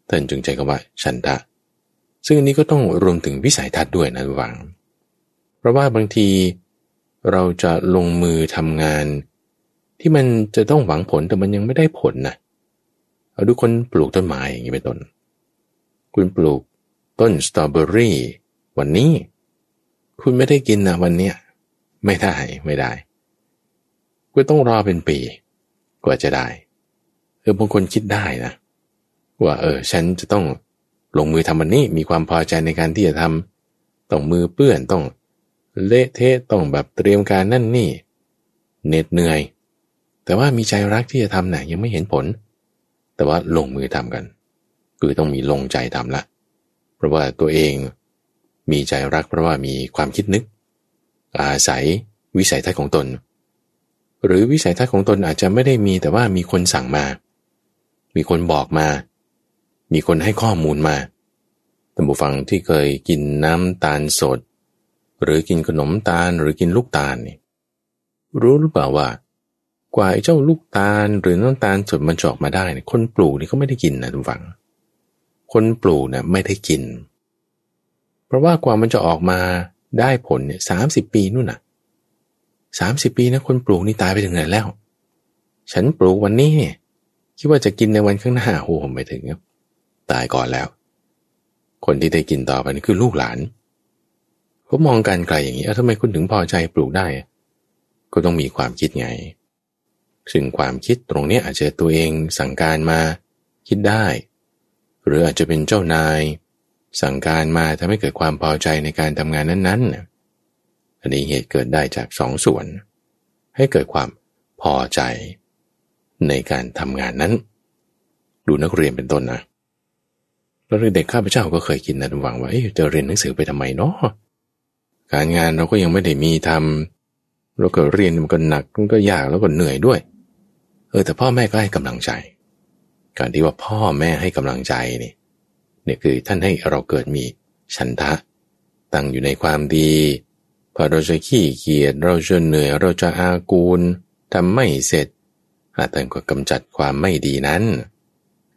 ท่านจึงใจคำว่าฉันทะ ซึ่งอันนี้ก็ต้องรวมถึงวิสัยทัศน์ด้วยนะหวัง เพราะว่าบางทีเราจะลงมือทำงาน ที่มันจะต้องหวังผลแต่มันยังไม่ได้ผลนะเอาดูคนปลูกต้นไม้อย่างนี้เป็นต้น คุณปลูกต้นสตรอเบอรี่วันนี้ คุณไม่ได้กินนะวันเนี้ยไม่ได้ไม่ได้ก็ต้องรอเป็นปี กว่าจะได้ ออบางคนคิดได้นะ ว่า เออ ฉันจะต้องลงมือทำวันนี้มีความพอใจในการที่จะทำต้องมือเปื้อนต้อง เละเทะต้องแบบเตรียมการนั่นนี่เหน็ดเหนื่อย แต่ว่ามีใจรักที่จะทำนะ่ะยังไม่เห็นผล แต่ว่าลงมือทำกัน คือต้องมีลงใจทำละ เพราะว่าตัวเองมีใจรักเพราะว่ามีความคิดนึก อาศัยวิสัยทัศน์ของตน หรือวิสัยทัศน์ของตนอาจจะไม่ได้มีแต่ว่ามีคนสั่งมา มีคนบอกมา มีคนให้ข้อมูลมาท่านผู้ฟังที่เคยกินน้ำตาลสด หรือกินขนมตาลหรือกินลูกตาลนี่รู้หรือเปล่าว่า กว่าไอ้เจ้าลูกตาลหรือน้ำตาลสดมันจอกมาได้เนี่ยคนปลูกนี่เขาไม่ได้กินนะทุกฝัง คนปลูกเนี่ยไม่ได้กิน เพราะว่ากว่ามันจะออกมาได้ผลเนี่ยสามสิบปีนู่นน่ะสามสิบปีนะคนปลูกนี่ตายไปถึงไหนแล้ว ฉันปลูกวันนี้เนี่ย คิดว่าจะกินในวันข้างหน้าโอ้ผมไปถึงตายก่อนแล้ว คนที่ได้กินต่อไปนี่คือลูกหลานเขามองการไกลอย่างนี้เออทำไมคุณถึงพอใจปลูกได้ ก็ต้องมีความคิดไง ซึ่งความคิดตรงนี้อาจจะตัวเองสั่งการมาคิดได้ หรืออาจจะเป็นเจ้านาย สั่งการมาทำให้เกิดความพอใจในการทำงานนั้นๆอันนี้เหตุเกิดได้จากสองส่วน ให้เกิดความพอใจ ในการทำงานนั้น ดูนักเรียนเป็นต้นนะแล้วเด็กข้าพเจ้าก็เคยคิดนะหวังว่าจะเรียนหนังสือไปทำไมเนาะการงานเราก็ยังไม่ได้มีทำเราก็เรียนมันก็หนักมันก็ยากแล้วก็เหนื่อยด้วย เออแต่พ่อแม่ก็ให้กำลังใจ การที่ว่าพ่อแม่ให้กำลังใจนี่เนี่ยคือท่านให้เราเกิดมีฉันทะ ตั้งอยู่ในความดีพอเราจะขี้เกียจเราจะเหนื่อยเราจะอากูลทำไม่เสร็จ อาจารก็กำจัดความไม่ดีนั้น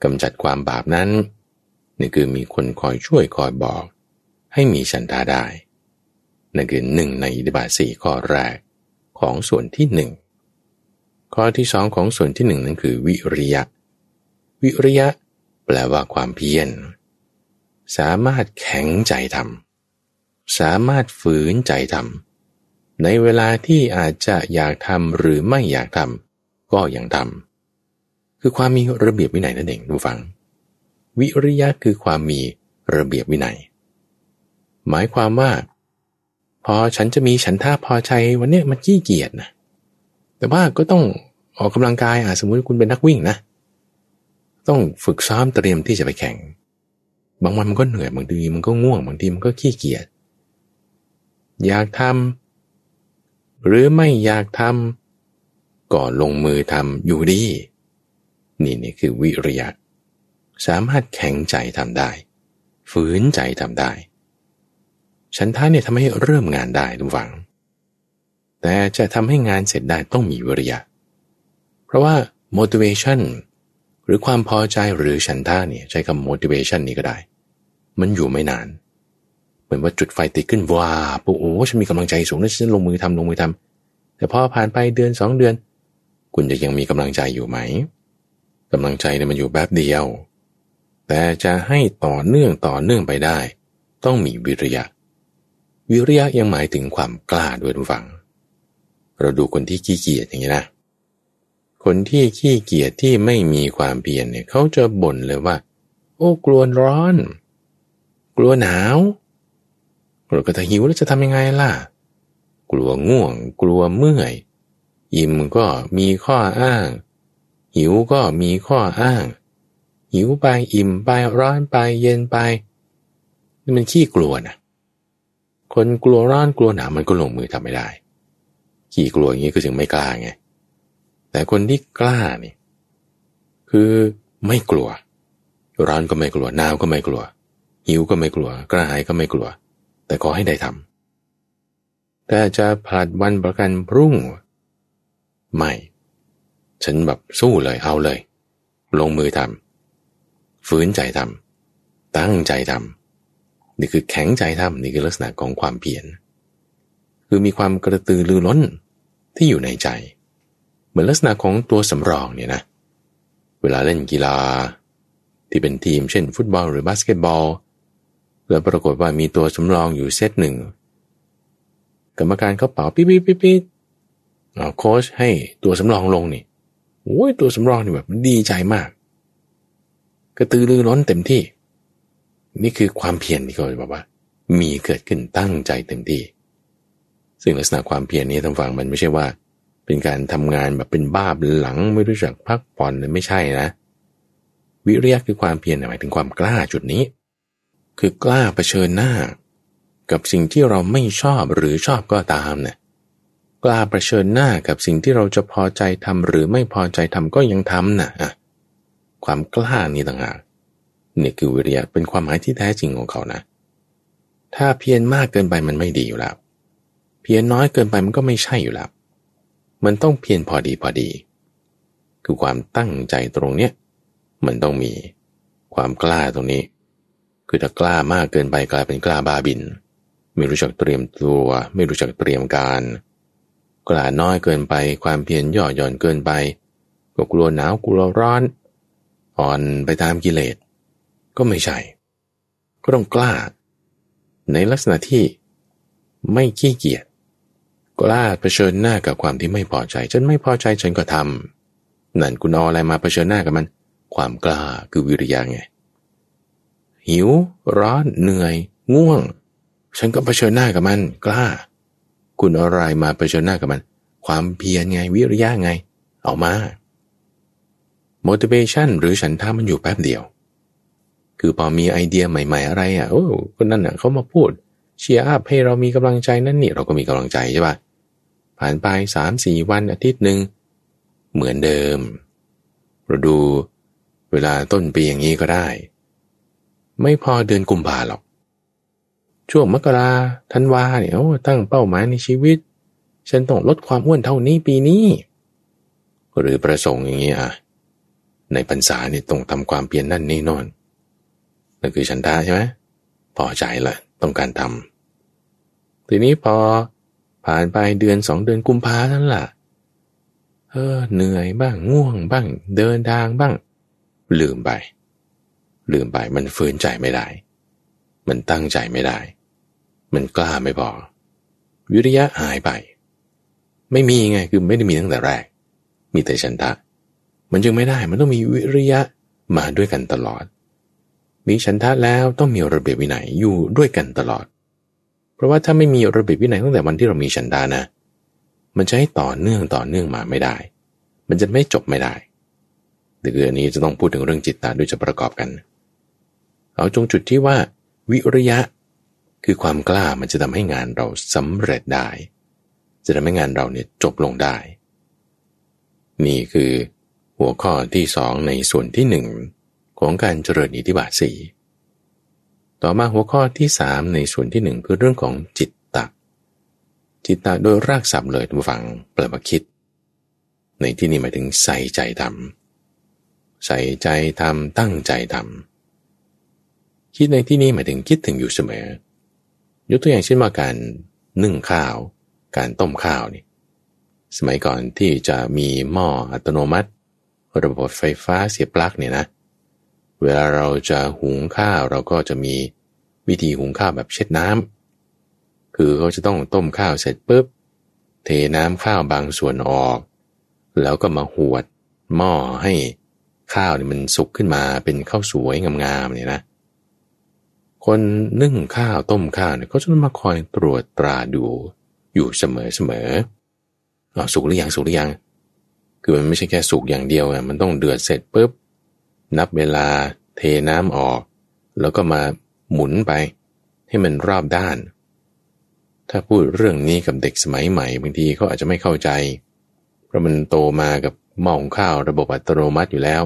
กำจัดความบาปนั้น นี่คือมีคนคอยช่วยคอยบอก ให้มีฉันทาได้ นั่นคือหนึ่งในอิทธิบาทสี่ข้อแรกของส่วนที่หนึ่งข้อที่สองของส่วนที่หนึ่งนั่นคือวิริยะ วิริยะ แปลว่าความเพียร สามารถแข็งใจทำสามารถฝืนใจทำในเวลาที่อาจจะอยากทำหรือไม่อยากทำ ก็ยังทำคือความมีระเบียบวินัยนั่นเองดูฟัง วิริยะคือความมีระเบียบวินัย หมายความว่า พอฉันจะมีฉันท่าพอใจวันเนี้ยมันขี้เกียจนะแต่ว่าก็ต้องออกกำลังกายอะสมมุติคุณเป็นนักวิ่งนะ ต้องฝึกซ้อมเตรียมที่จะไปแข่ง บางวันมันก็เหนื่อยบางทีมันก็ง่วงบางทีมันก็ขี้เกียจอยากทำหรือไม่อยากทำ ก็ลงมือทำอยู่ดี นี่นี่คือวิริยะ สามารถแข็งใจทำได้ ฝืนใจทำได้ ฉันท้าเนี่ยทำให้เริ่มงานได้ทุกฝัง แต่จะทำให้งานเสร็จได้ต้องมีวิริยะ เพราะว่า motivation หรือความพอใจหรือฉันท่าเนี่ยใช้คำ motivation นี้ก็ได้ มันอยู่ไม่นาน เหมือนว่าจุดไฟติดขึ้นว้าปุ๊โอ้ฉันมีกำลังใจสูงแล้วฉันลงมือทำลงมือทำแต่พอผ่านไปเดือนสองเดือน คุณจะยังมีกำลังใจอยู่ไหมกำลังใจเนี่ยมันอยู่แบบเดียว แต่จะให้ต่อเนื่องต่อเนื่องไปได้ ต้องมีวิริยะ วิริยะยังหมายถึงความกล้าด้วยทุกฝัง เราดูคนที่ขี้เกียจอย่างนี้นะ คนที่ขี้เกียจที่ไม่มีความเพียรเนี่ยเขาจะบ่นเลยว่า โอ้กลัวร้อน กลัวหนาวเราก็จะหิวแล้วจะทำยังไงล่ะ กลัวง่วง กลัวเมื่อย อิ่มก็มีข้ออ้าง หิวก็มีข้ออ้าง หิวไปอิ่มไปร้อนไปเย็นไปนี่มันขี้กลัวนะคนกลัวร้อนกลัวหนาวมันก็ลงมือทำไม่ได้ ขี่กลัวอย่างนี้ก็ถึงไม่กล้าไงแต่คนที่กล้านี่คือไม่กลัว ร้อนก็ไม่กลัวหนาวก็ไม่กลัว หิวก็ไม่กลัว กระหายก็ไม่กลัว แต่ขอให้ได้ทำแต่จะผลัดวันประกันพรุ่ง ไม่ ฉันแบบสู้เลยเอาเลย ลงมือทำฝืนใจทำตั้งใจทำนี่คือแข็งใจทำนี่คือลักษณะของความเพียรคือมีความกระตือรือร้นที่อยู่ในใจ เหมือนลักษณะของตัวสำรองเนี่ยนะเวลาเล่นกีฬา ที่เป็นทีมเช่น ฟุตบอลหรือบาสเกตบอล แล้วปรากฏว่ามีตัวสำรองอยู่เซตหนึ่งกรรมการเขาเป่าปิ๊บปิ๊บปิ๊บปิ๊บ โค้ชให้ตัวสำรองลงนี่โอ้ยตัวสำรองนี่แบบดีใจมาก กระตือรือร้นเต็มที่ นี่คือความเพียรที่เขาบอกว่า มีเกิดขึ้นตั้งใจเต็มที่ ซึ่งลักษณะความเพียรนี้ทางฝั่งมันไม่ใช่ว่า เป็นการทำงานแบบเป็นบ้าหลังไม่รู้จักพักผ่อนเลยไม่ใช่นะ วิริยะคือความเพียรหมายถึงความกล้าจุดนี้ คือกล้าเผชิญหน้า กับสิ่งที่เราไม่ชอบหรือชอบก็ตามเนะี่ย กล้าเผชิญหน้ากับสิ่งที่เราจะพอใจทำหรือไม่พอใจทำก็ยังทำนะ่ะความกล้านี้ต่างหากนี่คือวิริยะเป็นความหมายที่แท้จริงของเขานะ ถ้าเพียรมากเกินไปมันไม่ดีอยู่แล้ว เพียรน้อยเกินไปมันก็ไม่ใช่อยู่แล้ว มันต้องเพียรพอดีพอดี คือความตั้งใจตรงเนี้ยมันต้องมีความกล้าตรงนี้ คือถ้ากล้ามากเกินไปกลายเป็นกล้าบ้าบิน ไม่รู้จักเตรียมตัว ไม่รู้จักเตรียมการ กล้าน้อยเกินไป ความเพียรย่อหย่อนเกินไป ก็กลัวหนาวกลัวร้อน อ่อนไปตามกิเลส ก็ไม่ใช่ ก็ต้องกล้า ในลักษณะที่ไม่ขี้เกียจกล้าเผชิญหน้ากับความที่ไม่พอใจ ฉันไม่พอใจฉันก็ทำนั่นคุณเอาอะไรมาเผชิญหน้ากับมัน ความกล้าคือวิริยะไง หิว ร้อนเหนื่อย ง่วง ฉันก็เผชิญหน้ากับมัน กล้า คุณอะไรมาเผชิญหน้ากับมัน ความเพียรไงวิริยะไง เอามา motivation หรือฉันทามันอยู่แป๊บเดียว คือพอมีไอเดียใหม่ ๆ อะไรอะโอ้คนนั้นอะเขามาพูดเชียร์อัพให้เรามีกำลังใจนั่นนี่เราก็มีกำลังใจใช่ปะผ่านไปสามสี่วันอาทิตย์หนึ่งเหมือนเดิมเราดูเวลาต้นปีอย่างนี้ก็ได้ ไม่พอเดือนกุมภาหรอก ช่วงมกราธันวาเนี่ยตั้งเป้าหมายในชีวิต ฉันต้องลดความอ้วนเท่านี้ปีนี้ หรือประสงค์อย่างนี้อะในพรรษาเนี่ยต้องทำความเปลี่ยนนั่นนี่นอนนั่นคือฉันทาใช่ไหมพอใจละต้องการทำทีนี้พอผ่านไปเดือนสองเดือนกุมภานั่นแหละเออ เหนื่อยบ้างง่วงบ้าง เดินทางบ้าง ลืมไป ลืมไปมันฝืนใจไม่ได้ มันตั้งใจไม่ได้ มันกล้าไม่พอ วิริยะหายไป ไม่มีไงคือไม่ได้มีตั้งแต่แรก มีแต่ฉันทะ มันจึงไม่ได้มันต้องมีวิริยะมาด้วยกันตลอด มีฉันทะแล้วต้องมีระเบียบวินัยอยู่ด้วยกันตลอด เพราะว่าถ้าไม่มีระเบียบวินัยตั้งแต่วันที่เรามีฉันดานะ มันจะให้ต่อเนื่องต่อเนื่องมาไม่ได้ มันจะไม่จบไม่ได้เดือนนี้จะต้องพูดถึงเรื่องจิตตาด้วยจะประกอบกัน เอาจงจุดที่ว่า วิริยะ คือความกล้ามันจะทำให้งานเราสำเร็จได้ จะทำให้งานเราเนี่ยจบลงได้ นี่คือหัวข้อที่สองในส่วนที่หนึ่งของการเจริญอิทธิบาทสี่ต่อมาหัวข้อที่สามในส่วนที่หนึ่งคือเรื่องของจิตตะจิตตะโดยรากศัพท์เลยทุกฝังเปลมาคิด ในที่นี้หมายถึงใส่ใจทำใส่ใจทำตั้งใจทำคิดในที่นี้หมายถึงคิดถึงอยู่เสมอ ยกตัวอย่างเช่นว่าการนึ่งข้าว การต้มข้าวนี่สมัยก่อนที่จะมีหม้ออัตโนมัติ ระบบไฟฟ้าเสียบปลั๊กเนี่ยนะ เวลาเราจะหุงข้าวเราก็จะมีวิธีหุงข้าวแบบเช็ดน้ำคือเขาจะต้องต้มข้าวเสร็จปุ๊บ เทน้ำข้าวบางส่วนออก แล้วก็มาหวดหม้อให้ข้าวเนี่ยมันสุกขึ้นมาเป็นข้าวสวยงามๆเนี่ยนะ คนนึ่งข้าวต้มข้าวเนี่ยเขาจะมาคอยตรวจตราดูอยู่เสมอเสมออสุกหรือยังสุกหรือยัง คือมันไม่ใช่แค่สุกอย่างเดียวอะมันต้องเดือดเสร็จปุ๊บ นับเวลาเทน้ำออก แล้วก็มาหมุนไป ให้มันรอบด้าน ถ้าพูดเรื่องนี้กับเด็กสมัยใหม่บางทีเขาอาจจะไม่เข้าใจ เพราะมันโตมากับหม้อข้าวระบบอัตโนมัติอยู่แล้ว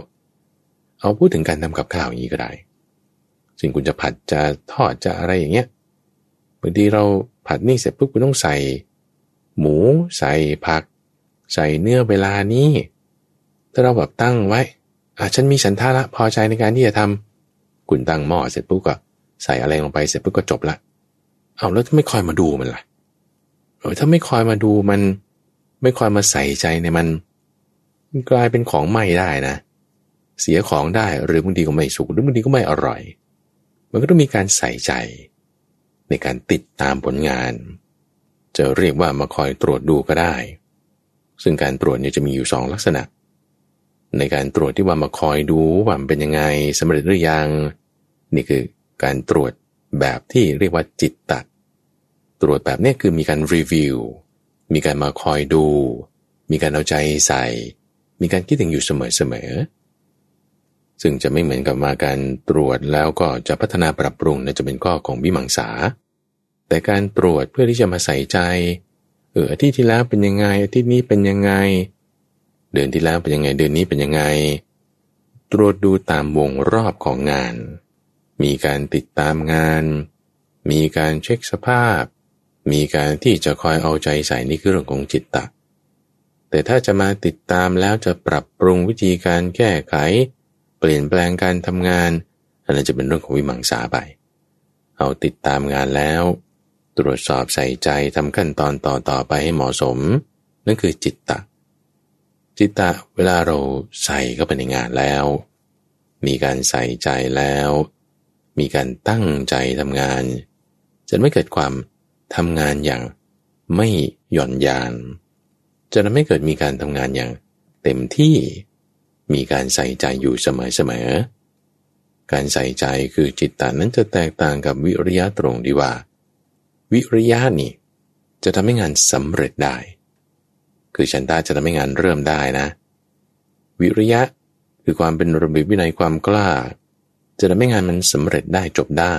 เอาพูดถึงการทำกับข้าวอย่างนี้ก็ได้ สิ่งคุณจะผัดจะทอดจะอะไรอย่างเงี้ยบางทีเราผัดนี่เสร็จปุ๊บคุณต้องใส่ หมูใส่ผัก ใส่เนื้อเวลานี้ ถ้าเราแบบตั้งไว้อะฉันมีฉันท่าละพอใจในการที่จะทำกุนตั้งหม้อเสร็จปุ๊บก็ใส่อะไรลงไปเสร็จปุ๊บก็จบละเอาแล้วไม่คอยมาดูมันล่ะเออถ้าไม่คอยมาดูมัน ไม่คอยมาใส่ใจในมันมันกลายเป็นของไม่ได้นะ เสียของได้หรือบางทีก็ไม่สุกหรือบางทีก็ไม่อร่อย มันก็ต้องมีการใส่ใจ ในการติดตามผลงาน จะเรียกว่ามาคอยตรวจดูก็ได้ ซึ่งการตรวจเนี่ยจะมีอยู่สองลักษณะ ในการตรวจที่ว่ามาคอยดูว่ามันเป็นยังไงสำเร็จหรือยัง นี่คือการตรวจแบบที่เรียกว่าจิตตัด ตรวจแบบนี้คือมีการรีวิวมีการมาคอยดู มีการเอาใจใส่ มีการคิดถึงอยู่เสมอๆ ซึ่งจะไม่เหมือนกับมาการตรวจแล้วก็จะพัฒนาปรับปรุงนะจะเป็นข้อของวิมังสา แต่การตรวจเพื่อที่จะมาใส่ใจ เอออาทิตย์ที่แล้วเป็นยังไงอาทิตย์นี้เป็นยังไง เดือนที่แล้วเป็นยังไงเดือนนี้เป็นยังไง ตรวจดูตามวงรอบของงาน มีการติดตามงาน มีการเช็คสภาพ มีการที่จะคอยเอาใจใส่นี่คือเรื่องของจิตตะ แต่ถ้าจะมาติดตามแล้วจะปรับปรุงวิธีการแก้ไข ปลี่ยนแปลงการทำงานอันนั้นจะเป็นเรื่องของวิมังสาไป เอาติดตามงานแล้ว ตรวจสอบใส่ใจทำขั้นตอนต่อต่อไปให้เหมาะสม นั่นคือจิตตะ จิตตะเวลาเราใส่เข้าไปในงานแล้ว มีการใส่ใจแล้ว มีการตั้งใจทำงาน จะไม่เกิดความทำงานอย่างไม่หย่อนยาน จะทำให้เกิดมีการทำงานอย่างเต็มที่ มีการใส่ใจอยู่เสมอๆ การใส่ใจคือจิตตานั้นจะแตกต่างกับวิริยะตรงดีว่า วิริยะนี่ จะทำให้งานสำเร็จได้ คือฉันตาจะทำให้งานเริ่มได้นะ วิริยะคือความเป็นระเบียบวินัยความกล้า จะทำให้งานมันสำเร็จได้จบได้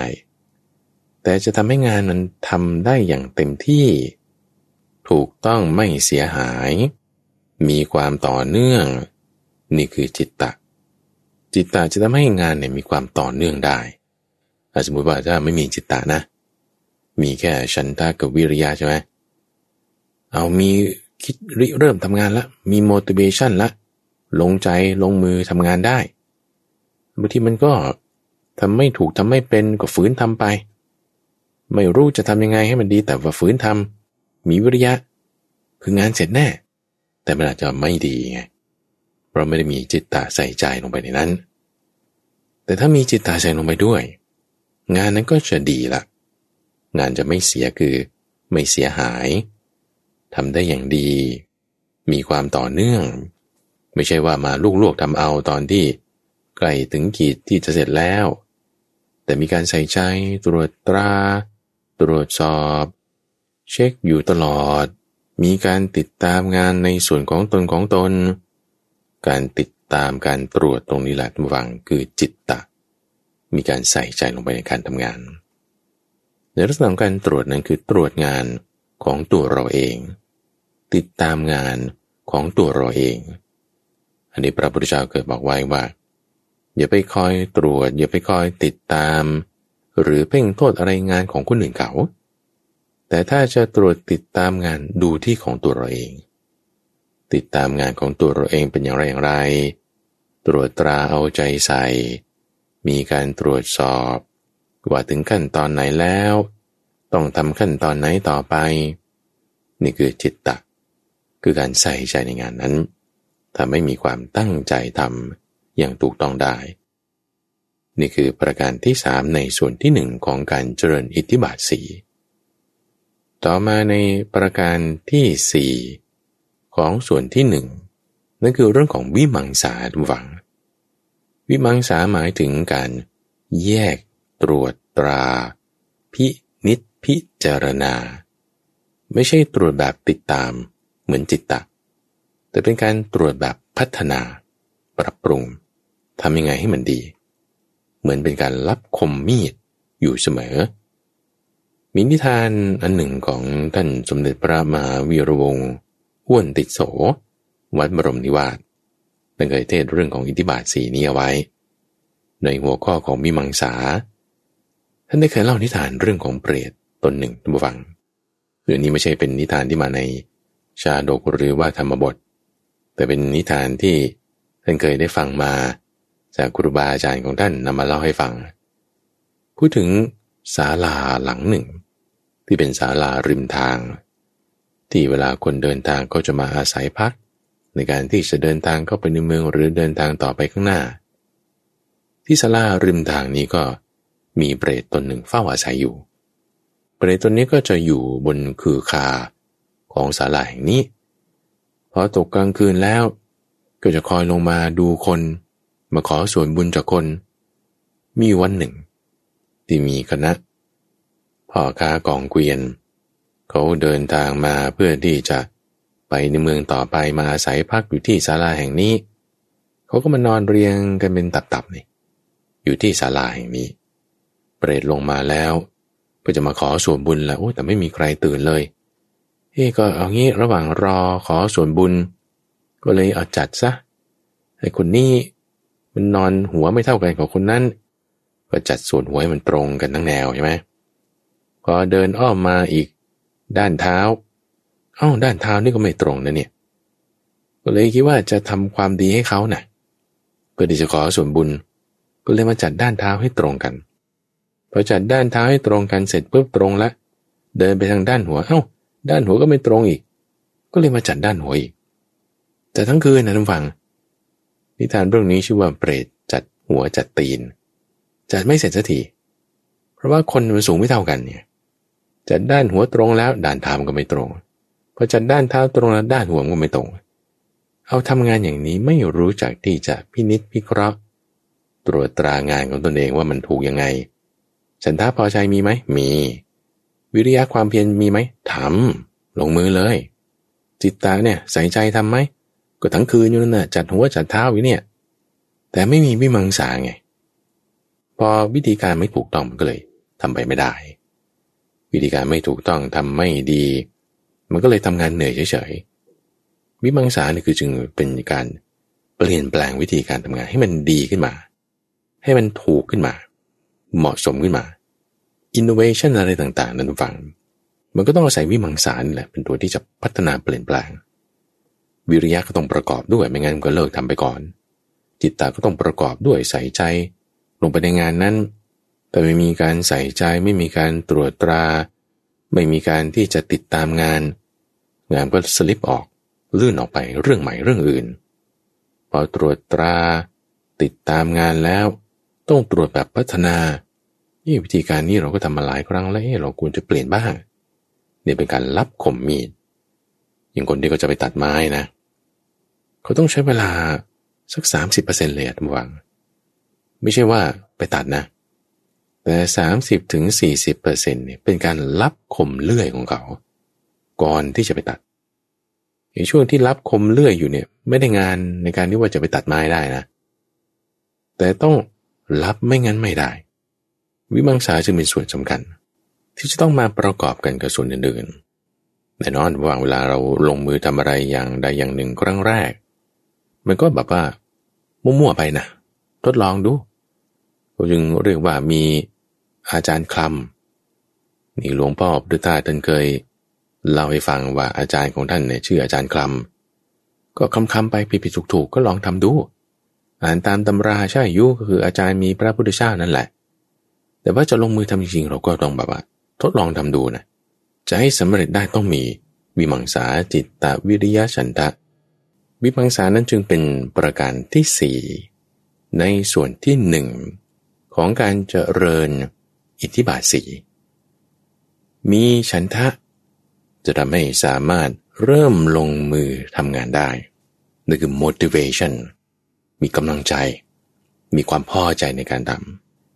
แต่จะทำให้งานมันทำได้อย่างเต็มที่ ถูกต้องไม่เสียหาย มีความต่อเนื่อง นี่คือจิตตะ จิตตะจะทำให้งานเนี่ยมีความต่อเนื่องได้สมมติว่าถ้าไม่มีจิตตะนะ มีแค่ชันทากับวิริยะใช่ไหมเอามีคิดริเริ่มทำงานละ มี motivation ละ ลงใจลงมือทำงานได้บางทีมันก็ทำไม่ถูกทำไม่เป็นก็ฝืนทำไป ไม่รู้จะทำยังไงให้มันดีแต่ว่าฝืนทำมีวิริยะ คืองานเสร็จแน่ แต่มันอาจจะไม่ดีไง เราไม่ได้มีจิตตาใส่ใจลงไปในนั้น แต่ถ้ามีจิตตาใส่ลงไปด้วย งานนั้นก็จะดีละงานจะไม่เสียคือไม่เสียหายทำได้อย่างดี มีความต่อเนื่อง ไม่ใช่ว่ามาลูกๆทำเอาตอนที่ใกล้ถึงขีดที่จะเสร็จแล้ว แต่มีการใส่ใจตรวจตรา ตรวจสอบ เช็คอยู่ตลอด มีการติดตามงานในส่วนของตนของตน การติดตามการตรวจตรงนี้แหละทุกฝังคือจิตตะ มีการใส่ใจลงไปในการทำงาน ในลักษณะของการตรวจนั้นคือตรวจงานของตัวเราเอง ติดตามงานของตัวเราเอง อันนี้พระพุทธเจ้าเคยบอกไว้ว่า อย่าไปคอยตรวจ อย่าไปคอยติดตาม หรือเพ่งโทษอะไรงานของคนอื่นเขา แต่ถ้าจะตรวจติดตามงานดูที่ของตัวเราเอง ติดตามงานของตัวเราเองเป็นอย่างไรอย่างไร ตรวจตราเอาใจใส่ มีการตรวจสอบ ว่าถึงขั้นตอนไหนแล้ว ต้องทำขั้นตอนไหนต่อไป นี่คือจิตตะ คือการใส่ใจในงานนั้นทำให้มีความตั้งใจทำอย่างถูกต้องได้ นี่คือประการที่สามในส่วนที่หนึ่งของการเจริญอิทธิบาทสีต่อมาในประการที่สี่ ของส่วนที่หนึ่งนั่นคือเรื่องของวิมังสาหวัง วิมังสาหมายถึงการแยกตรวจตรา พินิษพิจารณา ไม่ใช่ตรวจแบบติดตามเหมือนจิตตะ แต่เป็นการตรวจแบบพัฒนา ปรับปรุงทำยังไงให้มันดี เหมือนเป็นการรับคมมีดอยู่เสมอ มีนิทานอันหนึ่งของท่านสมเด็จพระมหาวีรวงศ์ อ้วนติดโส วัดบรมนิวาสท่านเคยเทศเรื่องของอิทธิบาทสีนี้เอาไว้ ในหัวข้อของมิมังสา ท่านได้เคยเล่านิทานเรื่องของเปรตตนหนึ่งท่านผู้ฟังเรื่องนี้ไม่ใช่เป็นนิทานที่มาในชาดกหรือว่าธรรมบท แต่เป็นนิทานที่ท่านเคยได้ฟังมา จากครูบาอาจารย์ของท่านนำมาเล่าให้ฟัง พูดถึงศาลาหลังหนึ่ง ที่เป็นศาลาริมทาง ที่เวลาคนเดินทางก็จะมาอาศัยพัก ในการที่จะเดินทางเข้าไปในเมืองหรือเดินทางต่อไปข้างหน้า ที่ศาลาริมทางนี้ก็มีเปรตตนหนึ่งเฝ้าอาศัยอยู่ เปรตตนนี้ก็จะอยู่บนคือคาของศาลาแห่งนี้พอตกกลางคืนแล้ว ก็จะคอยลงมาดูคน มาขอส่วนบุญจากคน มีวันหนึ่ง ที่มีคณะพ่อค้ากองเกวียน เขาเดินทางมาเพื่อที่จะไปในเมืองต่อไปมาอาศัยพักอยู่ที่ศาลาแห่งนี้ เขาก็มานอนเรียงกันเป็นตับๆนี่อยู่ที่ศาลาแห่งนี้ เปรตลงมาแล้วก็จะมาขอส่วนบุญแล้วแต่ไม่มีใครตื่นเลยเฮ้ก็เอางี้ระหว่างรอขอส่วนบุญ ก็เลยเอาจัดซะไอ้คนนี้มันนอนหัวไม่เท่ากันกับคนนั้น ก็จัดส่วนหัวให้มันตรงกันทั้งแนวใช่ไหมพอเดินอ้อมมาอีก ด้านเท้า เอ้าด้านเท้านี่ก็ไม่ตรงนะเนี่ย ก็เลยคิดว่าจะทำความดีให้เขานะ่ะเพื่อที่จะขอส่วนบุญ ก็เลยมาจัดด้านเท้าให้ตรงกันพอจัดด้านเท้าให้ตรงกันเสร็จปุ๊บตรงละ เดินไปทางด้านหัว เอา้า ด้านหัวก็ไม่ตรงอีก ก็เลยมาจัดด้านหัวอีก แต่ทั้งคืนนะท่านฟัง นิทานเรื่องนี้ชื่อว่าเปรตจัดหัวจัดตีน จัดไม่เสร็จสักที เพราะว่าคนมันสูงไม่เท่ากันเนี่ย จัดด้านหัวตรงแล้วด้านเท้ามันก็ไม่ตรงพอจัดด้านเท้าตรงแล้วด้านหัวมันก็ไม่ตรง เอาทำงานอย่างนี้ไม่รู้จักที่จะพินิษพิเคราะห์ ตรวจตรางานของตนเองว่ามันถูกยังไงฉันท้าพอใจมีไหมมี วิริยะความเพียรมีไหมทำลงมือเลย จิตตาเนี่ยใส่ใจทำไหมก็ทั้งคืนอยู่นั่นน่ะจัดหัวจัดเท้าอยู่เนี่ย แต่ไม่มีวิมังสาไง พอวิธีการไม่ถูกต้องมันก็เลยทำไปไม่ได้ วิธีการไม่ถูกต้องทำไม่ดี มันก็เลยทำงานเหนื่อยเฉยๆวิมังสาเนี่ยคือจึงเป็นการเปลี่ยนแปลงวิธีการทำงานให้มันดีขึ้นมา ให้มันถูกขึ้นมา เหมาะสมขึ้นมาอินโนเวชันอะไรต่างๆนั้นฟัง มันก็ต้องอาศัยวิมังสานี่แหละเป็นตัวที่จะพัฒนาเปลี่ยนแปลง วิริยะก็ต้องประกอบด้วยไม่งั้นก็เลิกทำไปก่อน จิตตาก็ต้องประกอบด้วยใส่ใจ ลงไปในงานนั้น แต่ไม่มีการใส่ใจไม่มีการตรวจตรา ไม่มีการที่จะติดตามงาน งานก็สลิปออกลื่นออกไปเรื่องใหม่เรื่องอื่น พอตรวจตรา ติดตามงานแล้ว ต้องตรวจแบบพัฒนานี่วิธีการนี้เราก็ทำมาหลายครั้งแล้วเราควรจะเปลี่ยนบ้างเนี่ยเป็นการรับข่มมีดอย่างคนที่เขาจะไปตัดไม้นะ เขาต้องใช้เวลาสักสามสิบเปอร์เซ็นเลยอะท่านวัง ไม่ใช่ว่าไปตัดนะ แต่สามสิบถึงสี่สิบเปอร์เซ็นเนี่ยเป็นการรับคมเลื่อยของเขา ก่อนที่จะไปตัดในช่วงที่รับคมเลื่อยอยู่เนี่ยไม่ได้งานในการที่ว่าจะไปตัดไม้ได้นะ แต่ต้องรับไม่งั้นไม่ได้ วิมังสาจึงเป็นส่วนสำคัญ ที่จะต้องมาประกอบกันกับส่วนอื่นๆแน่นอนว่างเวลาเราลงมือทำอะไรอย่างใดอย่างหนึ่งครั้งแรก มันก็แบบว่ามั่วๆไปนะทดลองดูก็จึงเรียกว่ามี อาจารย์คลำนี่หลวงพ่อพุทธาท่านเคยเล่าให้ฟังว่าอาจารย์ของท่านเนี่ยชื่ออาจารย์คลำก็คำคำไปผิดๆถูกๆก็ลองทำดู อ่านตามตำราใช่ยุก็คืออาจารย์มีพระพุทธเจ้านั่นแหละ แต่ว่าจะลงมือทำจริงๆเราก็ต้องแบบว่า ทดลองทำดูนะจะให้สำเร็จได้ต้องมีวิมังสาจิตตวิริยะฉันทะ วิพังสานั้นจึงเป็นประการที่สี่ในส่วนที่หนึ่งของการเจริญ อิทธิบาทสีมีฉันทะ จะทำให้สามารถเริ่มลงมือทำงานได้นั่นคือ motivation มีกำลังใจ มีความพอใจในการท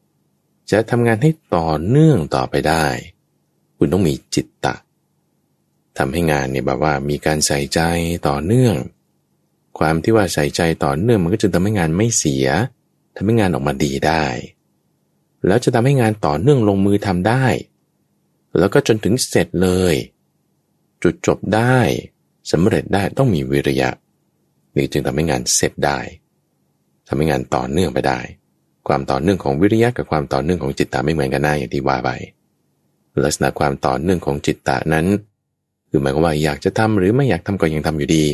ำจะทำงานให้ต่อเนื่องต่อไปได้ คุณต้องมีจิตตะทำให้งานเนี่ยแบบว่ามีการใส่ใจต่อเนื่อง ความที่ว่าใส่ใจต่อเนื่องมันก็จะทำให้งานไม่เสียทำให้งานออกมาดีได้ แล้วจะทำให้งานต่อเนื่องลงมือทำได้ แล้วก็จนถึงเสร็จเลย จุดจบได้สำเร็จได้ต้องมีวิริยะ นี่จึงทำให้งานเสร็จได้ทำให้งานต่อเนื่องไปได้ ความต่อเนื่องของวิริยะกับความต่อเนื่องของจิตตาไม่เหมือนกันนะอย่างที่ว่าไปลักษณะความต่อเนื่องของจิตตานั้น คือหมายความว่าอยากจะทำหรือไม่อยากทำก็ยังทำอยู่ดี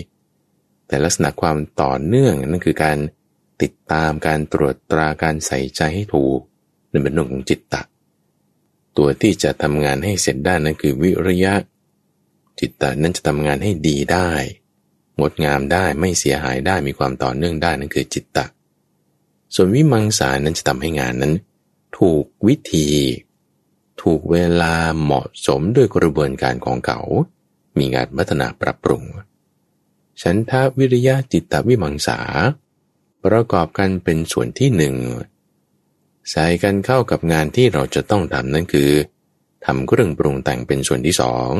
แต่ลักษณะความต่อเนื่องนั่นคือการติดตามการตรวจตราการใส่ใจให้ถูก นั่นเป็นเรื่องของจิตตะ ตัวที่จะทำงานให้เสร็จได้นั่นคือวิริยะ จิตตะนั้นจะทำงานให้ดีได้ งดงามได้ไม่เสียหายได้มีความต่อเนื่องได้นั่นคือจิตตะ ส่วนวิมังสานั้นจะทำให้งานนั้น ถูกวิธี ถูกเวลาเหมาะสมด้วยกระบวนการของเขา มีงานพัฒนาปรับปรุง ฉันทาวิริยะจิตตวิมังสาประกอบกันเป็นส่วนที่หนึ่ง ใส่กันเข้ากับงานที่เราจะต้องทำนั่นคือทำเครื่องปรุงแต่งเป็นส่วนที่สอง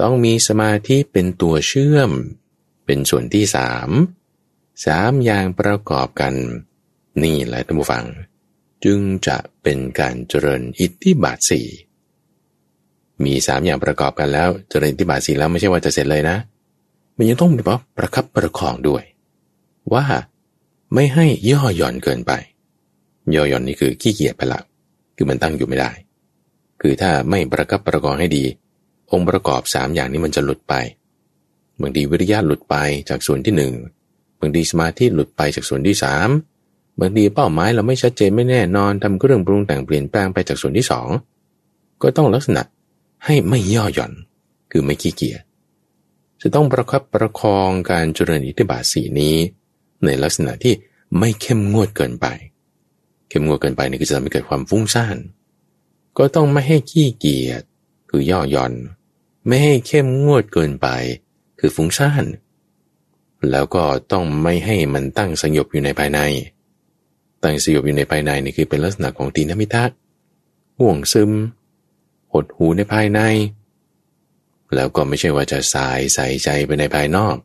ต้องมีสมาธิเป็นตัวเชื่อม เป็นส่วนที่สามสามอย่างประกอบกัน นี่แหละท่านผู้ฟัง จึงจะเป็นการเจริญอิทธิบาทสี่มีสามอย่างประกอบกันแล้วเจริญอิทธิบาทสี่แล้วไม่ใช่ว่าจะเสร็จเลยนะ มันยังต้องแบบประคับประคองด้วย ว่าไม่ให้ย่อหย่อนเกินไป ย่อหย่อนนี่คือขี้เกียจไปละคือมันตั้งอยู่ไม่ได้ คือถ้าไม่ประกับประกอบให้ดี องค์ประกอบสามอย่างนี้มันจะหลุดไปบางทีวิริยะหลุดไปจากส่วนที่หนึ่งบางทีสมาธิหลุดไปจากส่วนที่สามบางทีเป้าหมายเราไม่ชัดเจนไม่แน่นอนทำเครื่องปรุงแต่งเปลี่ยนแปลงไปจากส่วนที่สองก็ต้องลักษณะให้ไม่ย่อหย่อน คือไม่ขี้เกียจจะต้องประคับประคองการเจริญอิทธิบาทสีนี้ ในลักษณะที่ไม่เข้มงวดเกินไป เข้มงวดเกินไปนี่ก็จะทำให้เกิดความฟุ้งซ่าน ก็ต้องไม่ให้ขี้เกียจคือย่อหย่อน ไม่ให้เข้มงวดเกินไป คือฟุ้งซ่าน แล้วก็ต้องไม่ให้มันตั้งสงบอยู่ในภายใน ตั้งสงบอยู่ในภายในนี่คือเป็นลักษณะของตีนมิทัศห่วงซึม หดหูในภายใน แล้วก็ไม่ใช่ว่าจะสายใส่ใจไปในภายนอก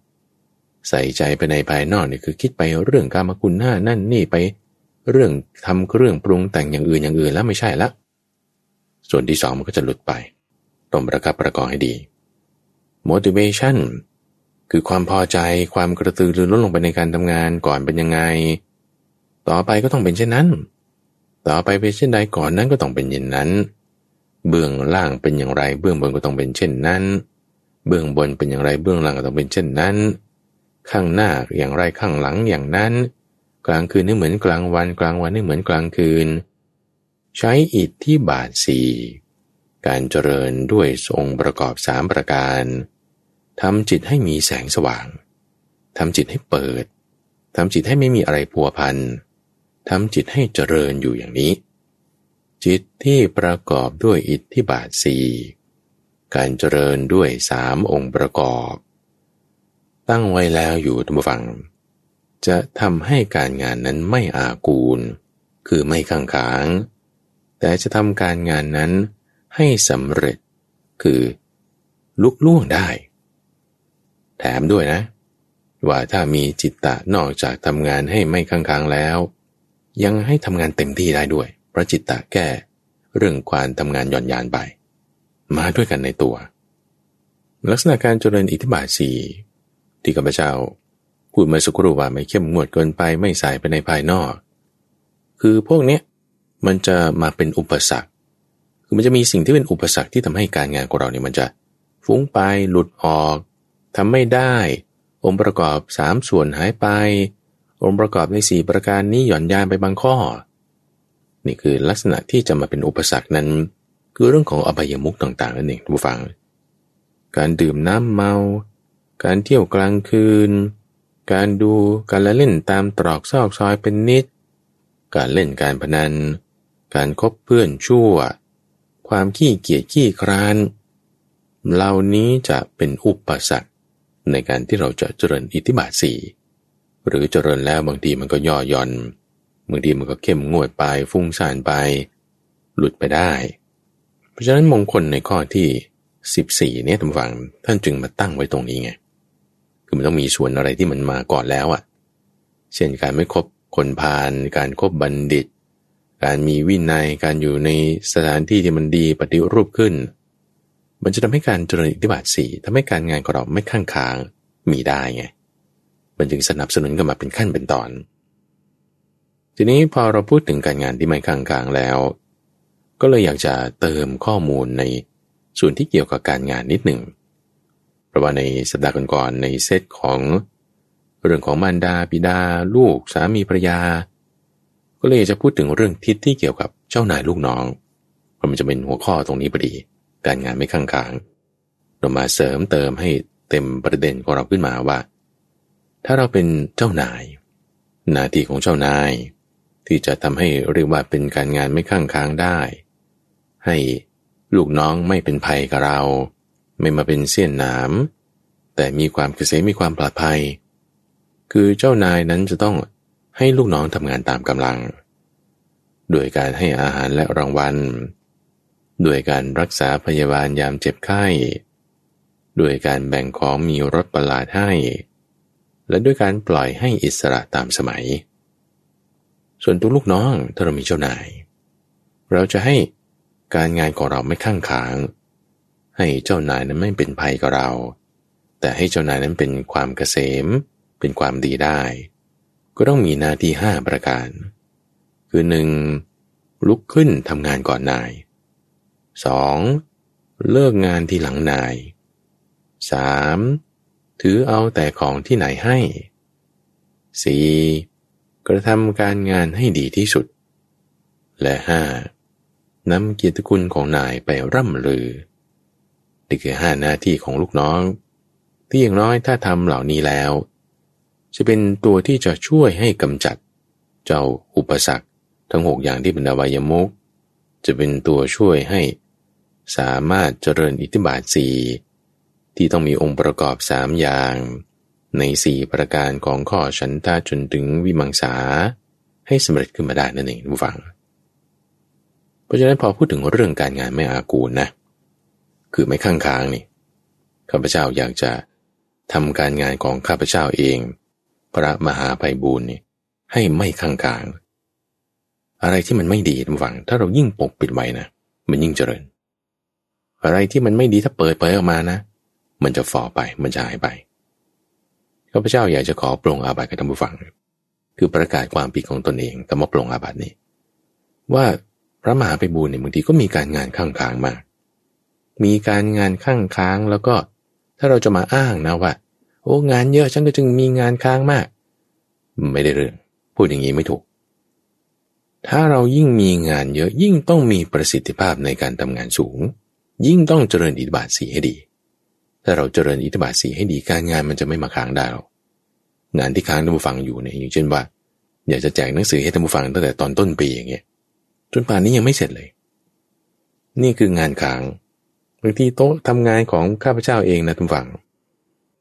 ใส่ใจไปในภายนอกนี่คือคิดไปเรื่องการมคุณหน้านั่นนี่ไป เรื่องทำเรื่องปรุงแต่งอย่างอื่นอย่างอื่นแล้วไม่ใช่ละส่วนที่สองมันก็จะหลุดไปต้องประคับประกอบให้ดี motivation คือความพอใจความกระตือรือร้นลงไปในการทำงานก่อนเป็นยังไง ต่อไปก็ต้องเป็นเช่นนั้น ต่อไปเป็นเช่นใดก่อนนั้นก็ต้องเป็นอย่างนั้น เบื้องล่างเป็นอย่างไร เบื้องบนก็ต้องเป็นเช่นนั้น เบื้องบนเป็นอย่างไรเบื้องล่างก็ต้องเป็นเช่นนั้น ข้างหน้าอย่างไรข้างหลังอย่างนั้น กลางคืนนี่เหมือนกลางวัน กลางวันนี่เหมือนกลางคืน ใช้อิทธิบาทสี่การเจริญด้วยทรงประกอบสามประการทำจิตให้มีแสงสว่างทำจิตให้เปิดทำจิตให้ไม่มีอะไรพัวพันทำจิตให้เจริญอยู่อย่างนี้ จิตที่ประกอบด้วยอิทธิบาทสี่การเจริญด้วยสามองค์ประกอบ ตั้งไว้แล้วอยู่ทุกฝัง จะทำให้การงานนั้นไม่อากูล คือไม่ขังขาง แต่จะทำการงานนั้นให้สำเร็จ คือลุกล่วงได้ แถมด้วยนะ ว่าถ้ามีจิตตะนอกจากทำงานให้ไม่ค้างๆแล้ว ยังให้ทำงานเต็มที่ได้ด้วยเพราะจิตตะแก้เรื่องความทำงานหย่อนยานไป มาด้วยกันในตัว ลักษณะการเจริญอิทธิบาทสีที่ข้าพเจ้า พูดมาสุกรูว่าไม่เข้มงวดเกินไปไม่ใส่ไปในภายนอก คือพวกเนี้ยมันจะมาเป็นอุปสรรค คือมันจะมีสิ่งที่เป็นอุปสรรคที่ทำให้การงานของเราเนี่ยมันจะฟุ้งไปหลุดออกทำไม่ได้ องค์ประกอบสามส่วนหายไป องค์ประกอบในสี่ประการนี้หย่อนยานไปบางข้อ นี่คือลักษณะที่จะมาเป็นอุปสรรคนั้น คือเรื่องของอบายมุกต่างๆนั่นเองทุกฝัง การดื่มน้ำเมา การเที่ยวกลางคืน การดูการละเล่นตามตรอกซอกซอยเป็นนิด การเล่นการพนัน การคบเพื่อนชั่ว ความขี้เกียจขี้คร้าน เหล่านี้จะเป็นอุปสรรคในการที่เราจะเจริญอิทธิบาทสี่หรือเจริญแล้วบางทีมันก็ย่อหย่อนบางทีมันก็เข้มงวดไปฟุ้งซ่านไป หลุดไปได้ เพราะฉะนั้นมงคลในข้อที่ 14เนี่ยท่านฟังท่านจึงมาตั้งไว้ตรงนี้ไง คือมันต้องมีส่วนอะไรที่มันมาก่อนแล้วอะ่ะ เช่นการไม่คบคนพาลการครบบัณฑิต การมีวินัยการอยู่ในสถานที่ที่มันดีปฏิรูปขึ้น มันจะทำให้การเจริญอิทธิบาทสี่ทำให้การงานของเราไม่ข้างค้างมีได้ไงมันจึงสนับสนุนกันมาเป็นขั้นเป็นตอน ทีนี้พอเราพูดถึงการงานที่ไม่ข้างค้างแล้ว ก็เลยอยากจะเติมข้อมูลในส่วนที่เกี่ยวกับการงานนิดหนึ่ง ราะว่าในสัปดาห์ก่อนๆในเซตของเรื่องของมารดาบิดา ลูกสามีภรรยา ก็เลยจะพูดถึงเรื่องทิศที่เกี่ยวกับเจ้านายลูกน้องเพราะมันจะเป็นหัวข้อตรงนี้พอดี การงานไม่ข้างค้างเรามาเสริมเติมให้เต็มประเด็นของเราขึ้นมาว่า ถ้าเราเป็นเจ้านาย หน้าที่ของเจ้านาย ที่จะทำให้เรียกว่าเป็นการงานไม่ข้างค้างได้ ให้ลูกน้องไม่เป็นภัยกับเรา ไม่มาเป็นเสี้ยนหนามแต่มีความเกษมมีความปลอดภัย คือเจ้านายนั้นจะต้องให้ลูกน้องทำงานตามกำลัง โดยการให้อาหารและรางวัล ด้วยการรักษาพยาบาลยามเจ็บไข้ ด้วยการแบ่งของมีรถประหลาดให้ และด้วยการปล่อยให้อิสระตามสมัย ส่วนตัวลูกน้องถ้าเรามีเจ้านาย เราจะให้การงานของเราไม่ข้างขาง ให้เจ้านายนั้นไม่เป็นภัยกับเรา แต่ให้เจ้านายนั้นเป็นความเกษม เป็นความดีได้ ก็ต้องมีหน้าที่ห้าประการ คือหนึ่งลุกขึ้นทำงานก่อนนาย 2. เลิกงานที่หลังนาย 3. ถือเอาแต่ของที่ไหนให้ 4. กระทำการงานให้ดีที่สุด และ 5. นำเกียรติคุณของนายไปร่ำลือ นี่คือห้าหน้าที่ของลูกน้อง ที่อย่างน้อยถ้าทำเหล่านี้แล้ว จะเป็นตัวที่จะช่วยให้กำจัด เจ้าอุปสรรคทั้งหกอย่างที่เป็นอวัยมุกจะเป็นตัวช่วยให้ สามารถเจริญอิทธิบาทสีที่ต้องมีองค์ประกอบสามอย่าง ในสี่ประการของข้อฉันทาจนถึงวิมังสาให้สำเร็จขึ้นมาได้นั่นเองผู้ฟัง เพราะฉะนั้นพอพูดถึงเรื่องการงานไม่อากูลนะ คือไม่ข้างค้างนี่ข้าพเจ้าอยากจะทำการงานของข้าพเจ้าเอง พระมหาภัยบูรณ์นี่ให้ไม่ข้างค้าง อะไรที่มันไม่ดีทุกฝัง ถ้าเรายิ่งปกปิดไว้นะมันยิ่งเจริญ อะไรที่มันไม่ดีถ้าเปิดเผยออกมานะ มันจะฝ่อไปมันจะหายไปข้าพเจ้าอยากจะขอปรงอาบัติกับท่านผู้ฟัง คือประกาศความผิดของตนเองกับมาปรงอาบัตินี้ ว่าพระมหาไปบูลเนี่ยบางทีก็มีการงานข้างค้างมาก มีการงานข้างค้างแล้วก็ถ้าเราจะมาอ้างนะว่า โอ้งานเยอะฉันก็จึงมีงานค้างมาก ไม่ได้เรื่อง พูดอย่างนี้ไม่ถูก ถ้าเรายิ่งมีงานเยอะยิ่งต้องมีประสิทธิภาพในการทำงานสูง ยิ่งต้องเจริญอิทธิบาทสีให้ดี ถ้าเราเจริญอิทธิบาทสีให้ดีการงานมันจะไม่มาค้างได้หรอกงานที่ค้างท่านผู้ฟังอยู่เนี่ยอย่างเช่นว่า อยากจะแจกหนังสือให้ท่านผู้ฟังตั้งแต่ตอนต้นปีอย่างเงี้ยจนป่านนี้ยังไม่เสร็จเลย นี่คืองานค้าง บางทีโต๊ะทำงานของข้าพเจ้าเองนะท่านฟัง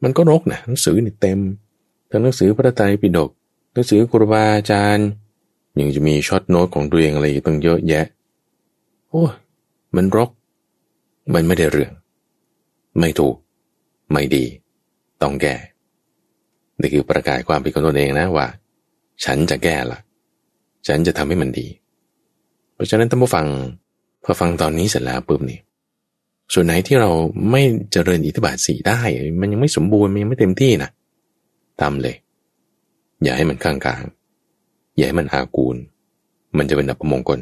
มันก็รกนะหนังสือนี่เต็มทั้งหนังสือพระไตรปิฎกหนังสือครูบาอาจารย์ยังจะมีช็อตโน้ตของตัวเองอะไรตั้งเยอะแยะ โอ้มันรก มันไม่ได้เรื่อง ไม่ถูก ไม่ดี ต้องแก้นี่คือประกาศความผิดของตนเองนะว่า ฉันจะแก้ละฉันจะทำให้มันดี เพราะฉะนั้นท่านผู้ฟังพอฟังตอนนี้เสร็จแล้วปุ๊บนี่ ส่วนไหนที่เราไม่เจริญอิทธิบาทสีได้ มันยังไม่สมบูรณ์มันยังไม่เต็มที่นะทำเลย อย่าให้มันข้างกลางอย่าให้มันอากูล มันจะเป็นอัปมงคล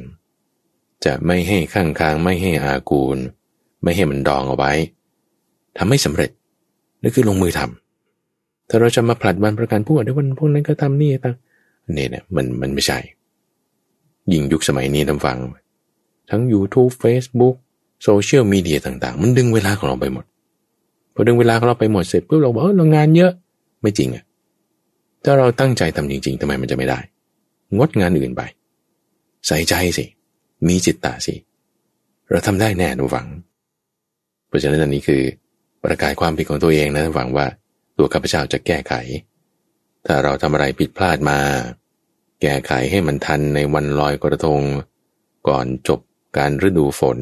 จะไม่ให้ข้างค้างไม่ให้อากูล ไม่ให้มันดองเอาไว้ทำให้สำเร็จนั่นคือลงมือทำถ้าเราจะมาผลัดวันประกันพวกเดี๋ยววันพวกนั้นก็ทำนี่ตั้งนี่เนี่ยมันมันไม่ใช่ยิ่งยุคสมัยนี้ทำฟัง ทั้ง YouTube Facebook โซเชียลมีเดียต่างๆ มันดึงเวลาของเราไปหมด พอดึงเวลาของเราไปหมดเสร็จปุ๊บเราบอกเออเรางานเยอะไม่จริงอะถ้าเราตั้งใจทำจริง ๆทำไมมันจะไม่ได้ งดงานอื่นไป ใส่ใจสิ มีจิตตาสิ เราทำได้แน่หนูฟัง เพราะฉะนั้นอันนี้คือประกาศความผิดของตัวเองนะหวังว่าตัวข้าพเจ้าจะแก้ไข ถ้าเราทำอะไรผิดพลาดมา แก้ไขให้มันทันในวันลอยกระทง ก่อนจบการฤดูฝน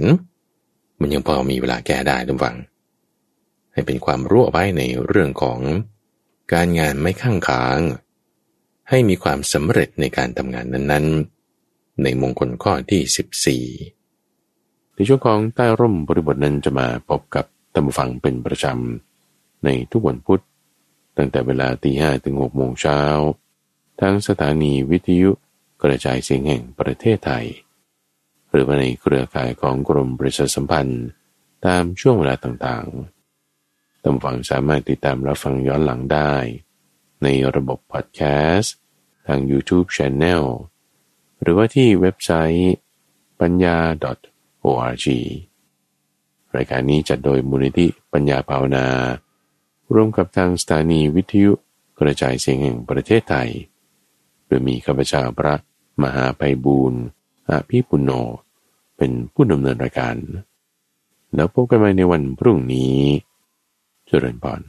มันยังพอมีเวลาแก้ได้ทุกฝัง ให้เป็นความรู้ไว้ในเรื่องของการงานไม่ข้างค้าง ให้มีความสำเร็จในการทำงานนั้นๆ ในมงคลข้อที่ 14 ในช่วงของใต้ร่มบริบทนั้นจะมาพบกับท่านผู้ฟังเป็นประจำ ในทุกวันพุธ ตั้งแต่เวลาตีห้ถึงหกโมงเช้า ทั้งสถานีวิทยุกระจายเสียงแห่งประเทศไทย หรือว่าในเครือข่ายของกรมประชาสัมพันธ์ตามช่วงเวลาต่างๆท่านฟังสามารถติดตามรับฟังย้อนหลังได้ ในระบบพอดแคสต์ทาง YouTube Channel หรือว่าที่เว็บไซต์ปัญญา org รายการนี้จัดโดยมูลนิธิปัญญาภาวนา ร่วมกับทางสถานีวิทยุกระจายเสียงแห่งประเทศไทย โดยมีข้าพเจ้าพระมหาไพบูรณ์ อาภีปุณโญเป็นผู้ดำเนินรายการ แล้วพบกันใหม่ในวันพรุ่งนี้ เจริญพร